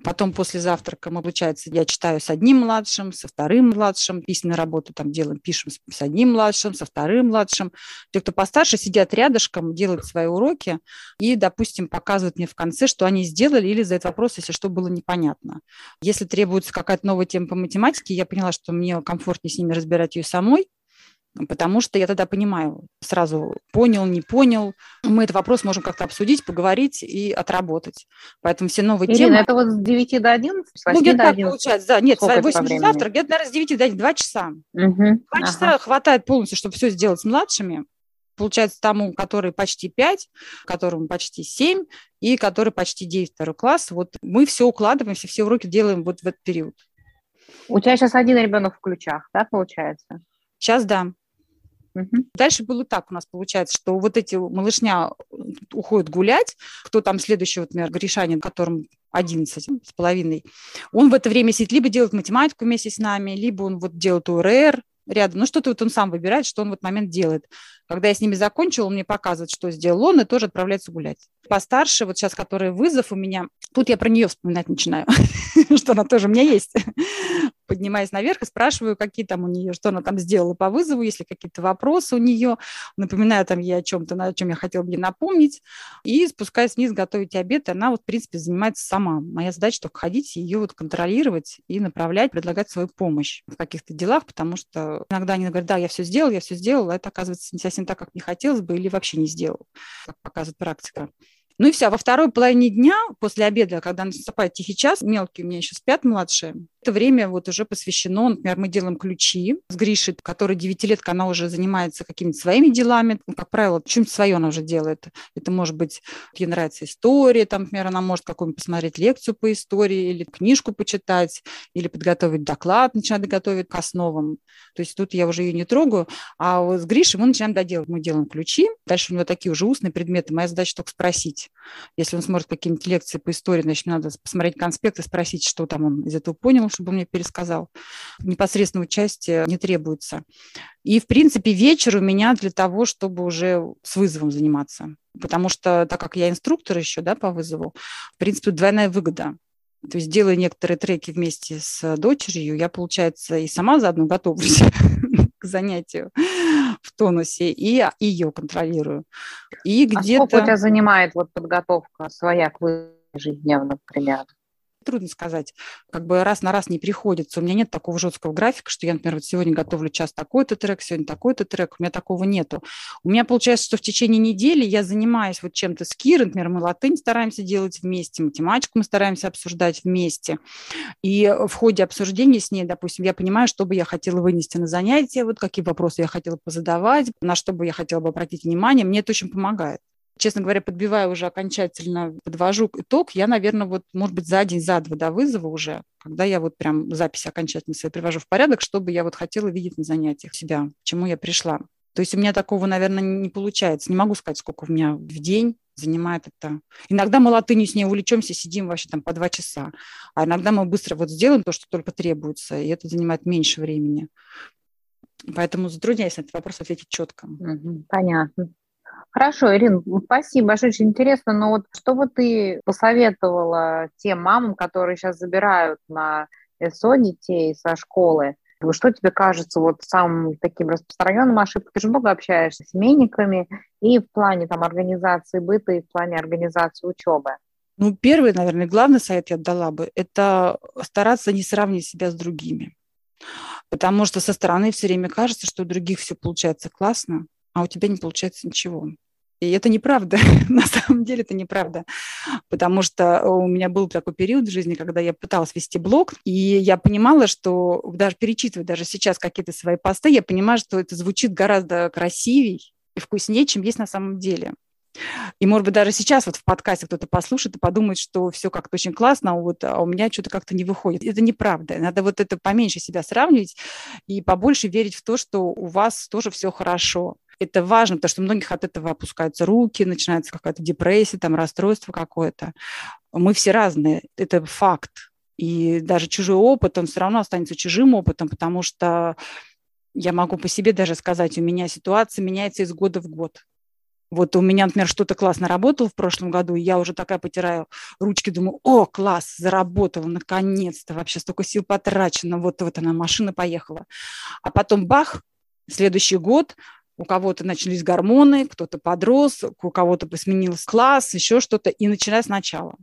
Потом после завтрака получается, я читаю с одним младшим, со вторым младшим, письменную работу там делаем, пишем с одним младшим, со вторым младшим. Те, кто постарше, сидят рядышком, делают свои уроки и, допустим, показывают мне в конце, что они сделали, или задают вопрос, если что было непонятно. Если требуется какая-то новая тема по математике, я поняла, что мне комфортнее с ними разбирать ее самой, потому что я тогда понимаю, сразу понял, не понял. Мы этот вопрос можем как-то обсудить, поговорить и отработать. Поэтому все новые Ирина, темы... это вот с 9 до 11? С 8 ну, где-то так 11? получается, да. Нет, Сколько 8 это по завтра, где-то, наверное, с 9 до 2 часа. Угу. Два Ага. часа хватает полностью, чтобы все сделать с младшими. Получается, тому, который почти 5, которому почти 7 и который почти 9 второй класс. Вот мы все укладываемся, все уроки делаем вот в этот период. У тебя сейчас один ребенок в ключах, да, получается? Сейчас, да. Дальше было так у нас получается, что вот эти малышня уходят гулять, кто там следующий, вот, например, Гришанин, которому 11 с половиной, он в это время сидит, либо делает математику вместе с нами, либо он вот делает УРР рядом, ну что-то вот он сам выбирает, что он в этот момент делает. Когда я с ними закончила, он мне показывает, что сделал он, и тоже отправляется гулять. Постарше, вот сейчас, который вызов у меня, тут я про нее вспоминать начинаю, что она тоже у меня есть. Поднимаюсь наверх и спрашиваю, какие там у нее, что она там сделала по вызову, если какие-то вопросы у нее, напоминаю там ей о чем-то, о чем я хотела бы ей напомнить, и спускаюсь вниз готовить обед, и она вот, в принципе, занимается сама. Моя задача только ходить, ее вот контролировать и направлять, предлагать свою помощь в каких-то делах, потому что иногда они говорят, да, я все сделал, я все сделал, а это оказывается не совсем так, как мне хотелось бы, или вообще не сделал, как показывает практика. Ну и все, во второй половине дня, после обеда, когда наступает тихий час, мелкие у меня еще спят, младшие, это время вот уже посвящено, например, мы делаем ключи с Гришей, который девятилетка, она уже занимается какими-то своими делами, ну, как правило, что-нибудь свое она уже делает. Это может быть, ей нравится история, там, например, она может какую-нибудь посмотреть лекцию по истории или книжку почитать, или подготовить доклад, начинать готовить к основам. То есть тут я уже ее не трогаю, а вот с Гришей мы начинаем доделать. Мы делаем ключи, дальше у него такие уже устные предметы. Моя задача только спросить. Если он смотрит какие-нибудь лекции по истории, значит, мне надо посмотреть конспект и спросить, что там он из этого понял, чтобы он мне пересказал. Непосредственного участия не требуется. И, в принципе, вечер у меня для того, чтобы уже с вызовом заниматься. Потому что, так как я инструктор еще да, по вызову, в принципе, двойная выгода. То есть делая некоторые треки вместе с дочерью, я, получается, и сама заодно готовлюсь к занятию в тонусе, и ее контролирую. И А сколько у где-то... тебя занимает вот подготовка своя к ежедневно, например? Трудно сказать, как бы раз на раз не приходится. У меня нет такого жесткого графика, что я, например, вот сегодня готовлю час такой-то трек, сегодня такой-то трек. У меня такого нету. У меня получается, что в течение недели я занимаюсь вот чем-то с Кирой, например, мы латынь стараемся делать вместе, математику мы стараемся обсуждать вместе. И в ходе обсуждения с ней, допустим, я понимаю, что бы я хотела вынести на занятия, вот какие вопросы я хотела позадавать, на что бы я хотела бы обратить внимание. Мне это очень помогает честно говоря, подбиваю уже окончательно, подвожу итог, я, наверное, вот, может быть, за день, за два до вызова уже, когда я вот прям запись окончательно свои привожу в порядок, чтобы я вот хотела видеть на занятиях себя, к чему я пришла. То есть у меня такого, наверное, не получается. Не могу сказать, сколько у меня в день занимает это. Иногда мы латынью с ней увлечемся, сидим вообще там по два часа. А иногда мы быстро вот сделаем то, что только требуется, и это занимает меньше времени. Поэтому затрудняюсь на этот вопрос ответить четко. Понятно. Хорошо, Ирина, спасибо очень интересно. Но вот что бы ты посоветовала тем мамам, которые сейчас забирают на СО детей со школы? Что тебе кажется вот самым таким распространенным ошибкой? Ты же много общаешься с семейниками и в плане там организации быта, и в плане организации учебы. Ну, первый, наверное, главный совет я дала бы, это стараться не сравнивать себя с другими. Потому что со стороны все время кажется, что у других все получается классно, а у тебя не получается ничего. И это неправда. На самом деле это неправда. Потому что у меня был такой период в жизни, когда я пыталась вести блог, и я понимала, что даже перечитывая даже сейчас какие-то свои посты, я понимаю, что это звучит гораздо красивее и вкуснее, чем есть на самом деле. И, может быть, даже сейчас вот в подкасте кто-то послушает и подумает, что все как-то очень классно, а, вот, а у меня что-то как-то не выходит. Это неправда. Надо вот это поменьше себя сравнивать и побольше верить в то, что у вас тоже все хорошо это важно, потому что у многих от этого опускаются руки, начинается какая-то депрессия, там расстройство какое-то. Мы все разные, это факт. И даже чужой опыт, он все равно останется чужим опытом, потому что я могу по себе даже сказать, у меня ситуация меняется из года в год. Вот у меня, например, что-то классно работало в прошлом году, и я уже такая потираю ручки, думаю, о, класс, заработала, наконец-то, вообще столько сил потрачено, вот, вот она, машина поехала. А потом бах, следующий год, у кого-то начались гормоны, кто-то подрос, у кого-то сменился класс, еще что-то, и начиная сначала.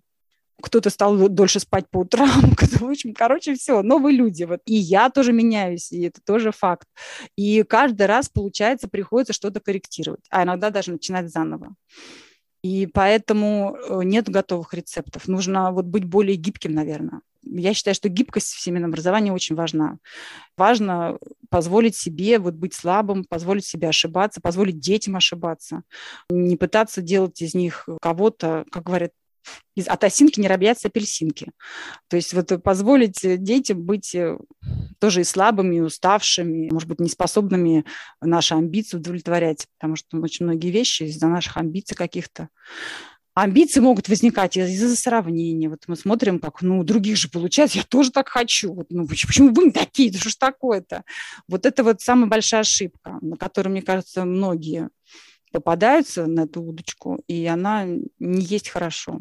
Кто-то стал дольше спать по утрам, в общем, короче, все, новые люди. Вот. И я тоже меняюсь, и это тоже факт. И каждый раз, получается, приходится что-то корректировать, а иногда даже начинать заново. И поэтому э, нет готовых рецептов. Нужно вот быть более гибким, наверное я считаю, что гибкость в семейном образовании очень важна. Важно позволить себе вот быть слабым, позволить себе ошибаться, позволить детям ошибаться, не пытаться делать из них кого-то, как говорят, из, от осинки не робятся апельсинки. То есть вот позволить детям быть э, тоже и слабыми, и уставшими, может быть, неспособными наши амбиции удовлетворять, потому что очень многие вещи из-за наших амбиций каких-то амбиции могут возникать из-за сравнения. Вот мы смотрим, как, ну, у других же получается, я тоже так хочу. Вот, ну, почему, вы такие? Да что ж такое-то? Вот это вот самая большая ошибка, на которую, мне кажется, многие попадаются на эту удочку, и она не есть хорошо.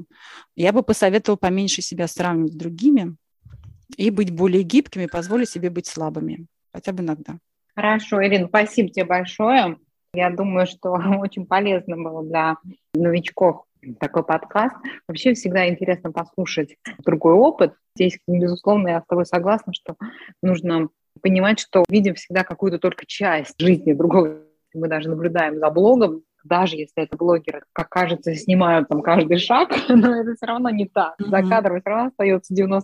Я бы посоветовала поменьше себя сравнивать с другими и быть более гибкими, позволить себе быть слабыми, хотя бы иногда. Хорошо, Ирина, спасибо тебе большое. Я думаю, что очень полезно было для новичков такой подкаст. Вообще всегда интересно послушать другой опыт. Здесь, безусловно, я с тобой согласна, что нужно понимать, что видим всегда какую-то только часть жизни другого. Мы даже наблюдаем за блогом, даже если это блогеры, как кажется, снимают там каждый шаг, но это все равно не так. За кадром все равно остается 90%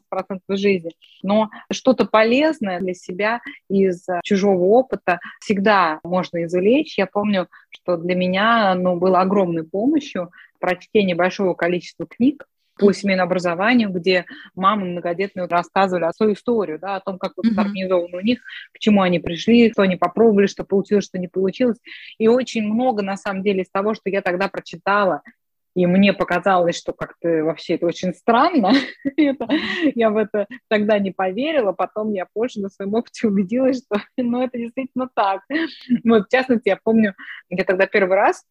жизни. Но что-то полезное для себя из чужого опыта всегда можно извлечь. Я помню, что для меня ну, было огромной помощью прочтение большого количества книг, по семейному образованию, где мамы многодетные рассказывали о свою историю, да, о том, как вот mm-hmm. организовано у них, к чему они пришли, что они попробовали, что получилось, что не получилось. И очень много, на самом деле, из того, что я тогда прочитала, и мне показалось, что как-то вообще это очень странно. это, я в это тогда не поверила. Потом я позже на своем опыте убедилась, что ну, это действительно так. Вот, в частности, я помню, я тогда первый раз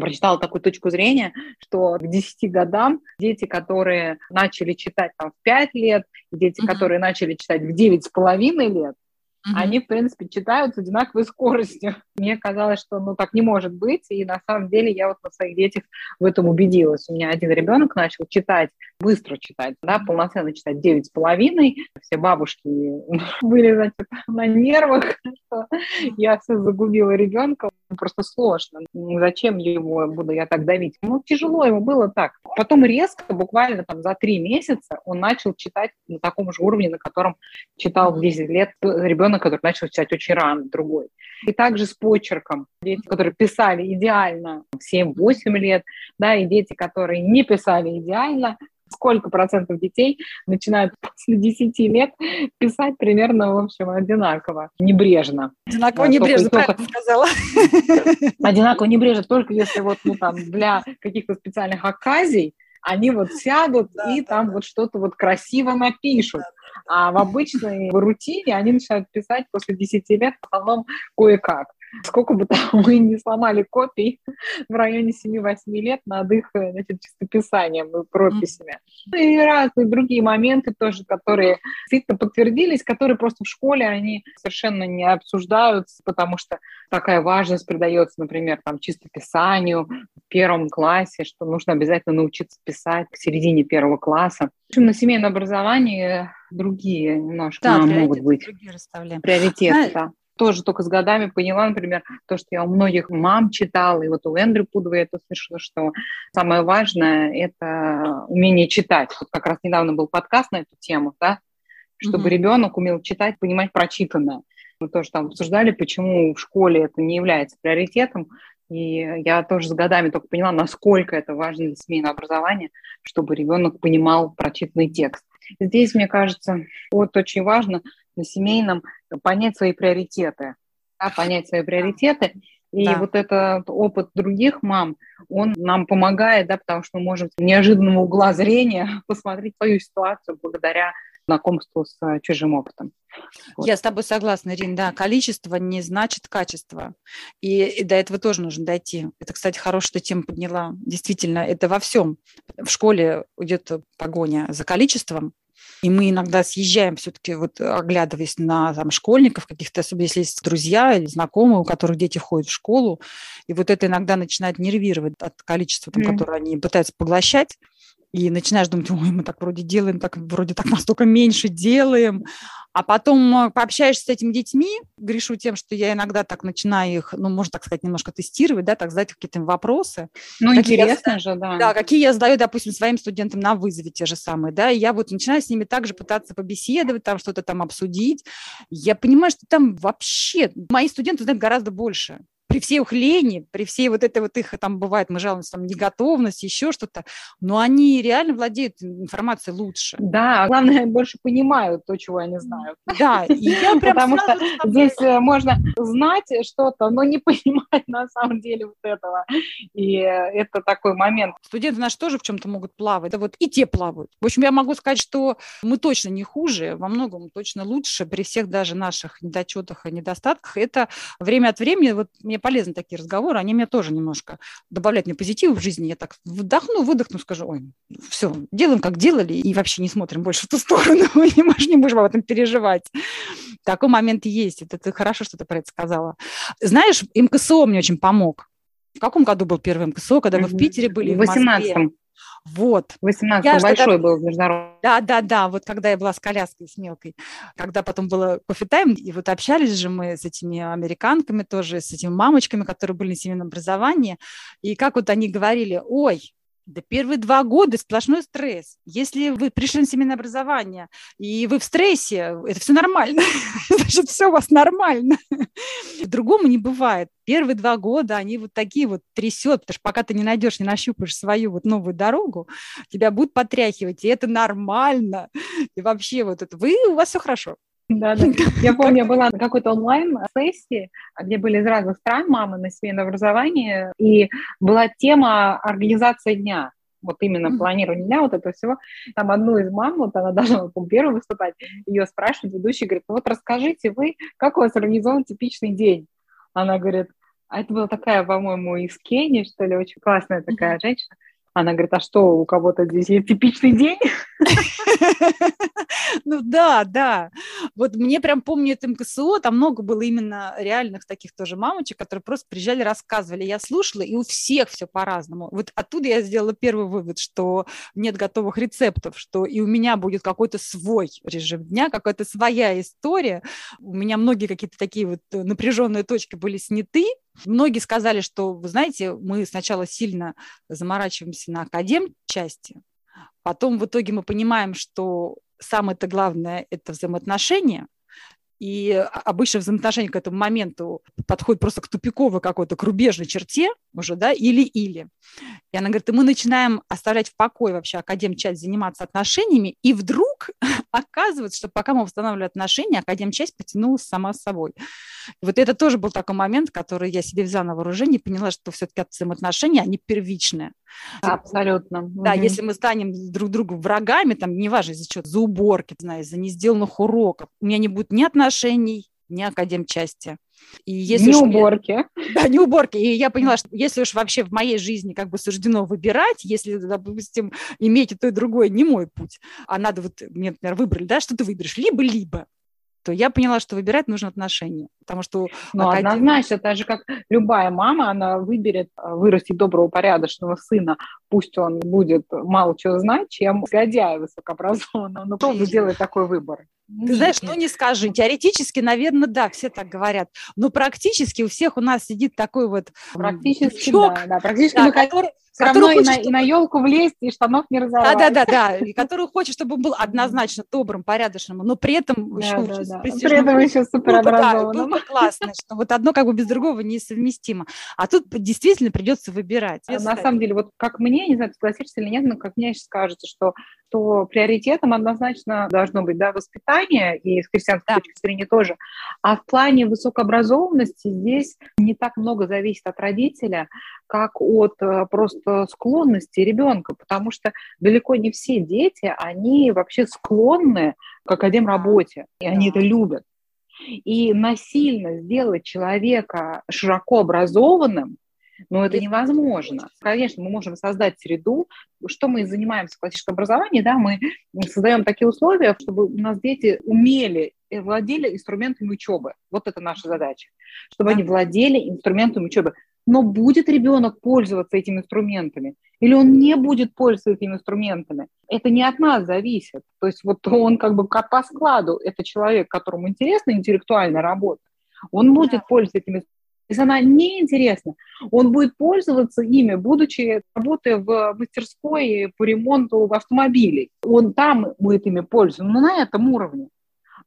прочитала такую точку зрения, что к 10 годам дети, которые начали читать там, в 5 лет, дети, mm-hmm. которые начали читать в 9,5 лет, mm-hmm. они, в принципе, читают с одинаковой скоростью. Мне казалось, что ну так не может быть, и на самом деле я вот на своих детях в этом убедилась. У меня один ребенок начал читать, быстро читать, да, полноценно читать девять с половиной. Все бабушки были, значит, на нервах, что я все загубила ребенка. Просто сложно. Зачем его буду я так давить? Ну, тяжело ему было так. Потом резко, буквально там за три месяца, он начал читать на таком же уровне, на котором читал в 10 лет ребенок, который начал читать очень рано, другой. И также с почерком. Дети, которые писали идеально в 7-8 лет, да, и дети, которые не писали идеально, сколько процентов детей начинают после 10 лет писать примерно, в общем, одинаково, небрежно. Одинаково небрежно, только, правильно сказала. Одинаково небрежно, только если вот, ну, там, для каких-то специальных оказий они вот сядут да, и да, там да. вот что-то вот красиво напишут. А в обычной рутине они начинают писать после 10 лет в основном кое-как. Сколько бы там мы не сломали копий в районе 7-8 лет над их значит, чистописанием и прописями. Mm-hmm. И разные другие моменты тоже, которые действительно подтвердились, которые просто в школе они совершенно не обсуждаются, потому что такая важность придается, например, там чистописанию в первом классе, что нужно обязательно научиться писать к середине первого класса. В общем, на семейном образовании другие немножко да, могут быть приоритеты. Да тоже только с годами поняла, например, то, что я у многих мам читала, и вот у Эндрю Пудовой это слышала, что самое важное – это умение читать. Вот как раз недавно был подкаст на эту тему, да, чтобы mm-hmm. ребенок умел читать, понимать прочитанное. Мы тоже там обсуждали, почему в школе это не является приоритетом, и я тоже с годами только поняла, насколько это важно для семейного образования, чтобы ребенок понимал прочитанный текст. Здесь, мне кажется, вот очень важно на семейном понять свои приоритеты, да, понять свои приоритеты. И да. вот этот опыт других мам, он нам помогает, да, потому что мы можем с неожиданного угла зрения посмотреть свою ситуацию благодаря знакомству с э, чужим опытом. Вот. Я с тобой согласна, Ирина, да, количество не значит качество. И, и до этого тоже нужно дойти. Это, кстати, хорошая ты тему подняла. Действительно, это во всем. В школе идет погоня за количеством, и мы иногда съезжаем все-таки, вот оглядываясь на там, школьников каких-то, особенно если есть друзья или знакомые, у которых дети ходят в школу, и вот это иногда начинает нервировать от количества, там, mm. которое они пытаются поглощать и начинаешь думать, ой, мы так вроде делаем, так вроде так настолько меньше делаем, а потом э, пообщаешься с этими детьми, грешу тем, что я иногда так начинаю их, ну, можно так сказать, немножко тестировать, да, так задать какие-то вопросы. Ну, интересно я, же, да. Да, какие я задаю, допустим, своим студентам на вызове те же самые, да, и я вот начинаю с ними также пытаться побеседовать, там что-то там обсудить. Я понимаю, что там вообще мои студенты знают гораздо больше при всей их лени, при всей вот этой вот их, там бывает, мы жалуемся, там, неготовность, еще что-то, но они реально владеют информацией лучше. Да, главное, больше понимают то, чего они знают. Да, и я прям Потому что здесь э, можно знать что-то, но не понимать на самом деле вот этого. И это такой момент. Студенты наши тоже в чем-то могут плавать, да вот и те плавают. В общем, я могу сказать, что мы точно не хуже, во многом точно лучше при всех даже наших недочетах и недостатках. Это время от времени, вот мне мне полезны такие разговоры, они мне тоже немножко добавляют мне позитива в жизни. Я так вдохну, выдохну, скажу, ой, все, делаем, как делали, и вообще не смотрим больше в ту сторону, не можешь, не можешь об этом переживать. Такой момент есть. Это ты хорошо, что ты про это сказала. Знаешь, МКСО мне очень помог. В каком году был первый МКСО, когда мы в Питере были? В 18 вот. 18 большой был международный. Да, да, да, вот когда я была с коляской, с мелкой, когда потом было кофе-тайм, и вот общались же мы с этими американками тоже, с этими мамочками, которые были на семейном образовании, и как вот они говорили, ой, да первые два года сплошной стресс. Если вы пришли на семейное образование, и вы в стрессе, это все нормально. Значит, все у вас нормально. Другому не бывает. Первые два года они вот такие вот трясет, потому что пока ты не найдешь, не нащупаешь свою вот новую дорогу, тебя будут потряхивать, и это нормально. И вообще вот это, вы, у вас все хорошо. Да, да. Я помню, я была на какой-то онлайн-сессии, где были из разных стран мамы на семейное образование, и была тема организация дня вот именно mm-hmm. планирование дня, вот этого всего. Там одну из мам, вот она должна была первой выступать, ее спрашивает ведущий, говорит, ну вот расскажите вы, как у вас организован типичный день? Она говорит, а это была такая, по-моему, из Кении, что ли, очень классная такая mm-hmm. женщина. Она говорит, а что, у кого-то здесь есть типичный день? Ну да, да. Вот мне прям помню это МКСО, там много было именно реальных таких тоже мамочек, которые просто приезжали, рассказывали. Я слушала, и у всех все по-разному. Вот оттуда я сделала первый вывод, что нет готовых рецептов, что и у меня будет какой-то свой режим дня, какая-то своя история. У меня многие какие-то такие вот напряженные точки были сняты, Многие сказали, что, вы знаете, мы сначала сильно заморачиваемся на академ части, потом в итоге мы понимаем, что самое-то главное – это взаимоотношения, и обычно взаимоотношения к этому моменту подходят просто к тупиковой какой-то, к рубежной черте уже, да, или-или. И она говорит, и мы начинаем оставлять в покое вообще академ-часть заниматься отношениями, и вдруг оказывается, что пока мы восстанавливали отношения, академ-часть потянулась сама собой. И вот это тоже был такой момент, который я себе взяла на вооружение поняла, что все-таки взаимоотношения, они первичные. Абсолютно. Да, угу. если мы станем друг другу врагами, там, неважно из-за чего, за уборки, знаю, из-за несделанных уроков, у меня не будет ни отношений, ни академ-части. И если не уборки. Да, не уборки. И я поняла, что если уж вообще в моей жизни как бы суждено выбирать, если, допустим, иметь и то, и другое не мой путь, а надо вот, мне, например, выбрали, да, что ты выберешь, либо-либо то я поняла, что выбирать нужно отношения. Потому что... Ну, академ... однозначно, так же, как любая мама, она выберет э, вырастить доброго, порядочного сына, пусть он будет мало чего знать, чем злодяя высокообразованного. Но кто делает такой выбор? Ты знаешь, ну не скажи. Теоретически, наверное, да, все так говорят. Но практически у всех у нас сидит такой вот Практически, чок, да, да. Практически да, который, все равно хочет, и, на, чтобы... и на елку влезть, и штанов не разорвать. Да, да, да, да. И который хочет, чтобы он был однозначно добрым, порядочным, но при этом да, еще да, да. При этом еще суперобразованным. Ну, да, классно, что вот одно как бы без другого несовместимо. А тут действительно придется выбирать. На самом деле, вот как мне, не знаю, согласишься или нет, но как мне сейчас кажется, что то приоритетом однозначно должно быть да, воспитание, и с христианской да. точки зрения тоже. А в плане высокообразованности здесь не так много зависит от родителя, как от э, просто склонности ребенка, потому что далеко не все дети, они вообще склонны к академработе, и они это любят. И насильно сделать человека широко образованным, но это невозможно. Конечно, мы можем создать среду, что мы занимаемся в классическом образовании, да, мы создаем такие условия, чтобы у нас дети умели и владели инструментами учебы. Вот это наша задача. Чтобы они владели инструментами учебы. Но будет ребенок пользоваться этими инструментами? Или он не будет пользоваться этими инструментами? Это не от нас зависит. То есть вот он как бы по складу, это человек, которому интересна интеллектуальная работа, он будет пользоваться этими если она неинтересна, он будет пользоваться ими, будучи работая в мастерской по ремонту автомобилей. Он там будет ими пользоваться, но на этом уровне.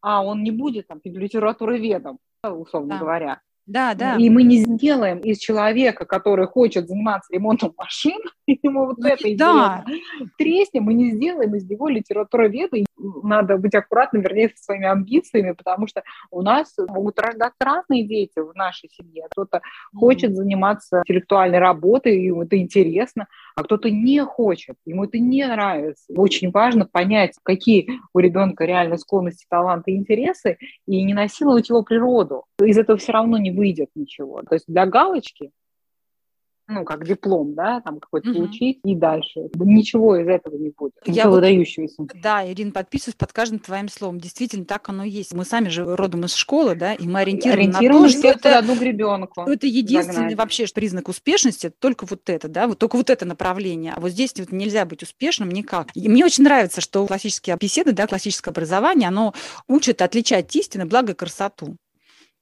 А он не будет там литературоведом, условно да. говоря. Да, да. И мы не сделаем из человека, который хочет заниматься ремонтом машин, ему вот ну, это да. интересно. мы не сделаем из него литературоведа. Надо быть аккуратным, вернее, со своими амбициями, потому что у нас могут рождаться разные дети в нашей семье. Кто-то хочет заниматься интеллектуальной работой, ему это интересно, а кто-то не хочет, ему это не нравится. Очень важно понять, какие у ребенка реально склонности, таланты интересы, и не насиловать его природу. Из этого все равно не выйдет ничего. То есть для галочки ну, как диплом, да, там какой-то угу. получить и дальше. Ничего из этого не будет. Я вот, выдающегося. Да, Ирина, подписываюсь под каждым твоим словом. Действительно, так оно и есть. Мы сами же родом из школы, да, и мы ориентированы, ориентированы на то, что это, одну гребенку это единственный загнать. вообще признак успешности, только вот это, да, вот только вот это направление. А вот здесь вот нельзя быть успешным никак. И мне очень нравится, что классические беседы, да, классическое образование, оно учит отличать истину, благо красоту.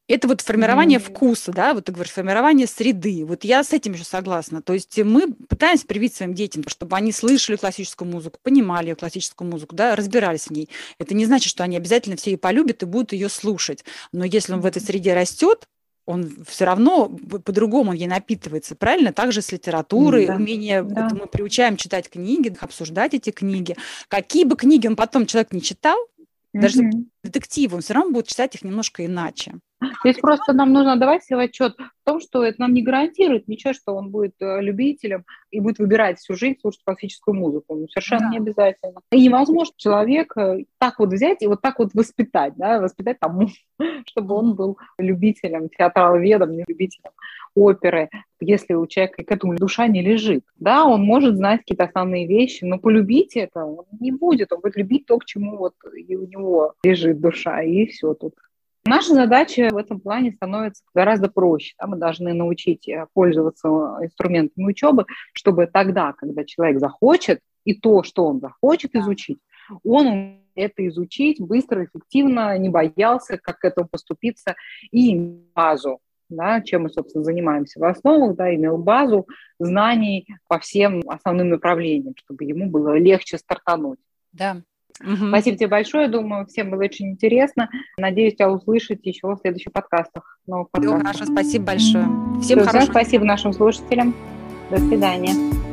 Это вот формирование mm-hmm. вкуса, да, вот ты говоришь, формирование среды. Вот я с этим еще согласна. То есть мы пытаемся привить своим детям, чтобы они слышали классическую музыку, понимали классическую музыку, да, разбирались в ней. Это не значит, что они обязательно все ее полюбят и будут ее слушать. Но если он в этой среде растет, он все равно по-другому ей напитывается, правильно? Также с литературой, да, умение, да. Вот мы приучаем читать книги, обсуждать эти книги. Какие бы книги он потом человек не читал, даже mm-hmm. детективы, он все равно будет читать их немножко иначе. Здесь просто нам нужно давать себе отчет в том, что это нам не гарантирует ничего, что он будет э, любителем и будет выбирать всю жизнь слушать классическую музыку. Ну, совершенно да. не обязательно. И невозможно человека так вот взять и вот так вот воспитать, да, воспитать тому, чтобы он был любителем, театраловедом, не любителем оперы, если у человека к этому душа не лежит. Да, он может знать какие-то основные вещи, но полюбить это он не будет. Он будет любить то, к чему вот и у него лежит душа, и все тут. Наша задача в этом плане становится гораздо проще. Да? Мы должны научить э, пользоваться инструментами учебы, чтобы тогда, когда человек захочет, и то, что он захочет изучить, он это изучить быстро, эффективно, не боялся, как к этому поступиться, и базу, да, чем мы, собственно, занимаемся в основах, да, имел базу знаний по всем основным направлениям, чтобы ему было легче стартануть. Да, Угу. Спасибо тебе большое. Думаю, всем было очень интересно. Надеюсь, тебя услышать еще в следующих подкастах. Новых подкастах. Хорошо, спасибо большое. Всем, всем спасибо нашим слушателям. До свидания.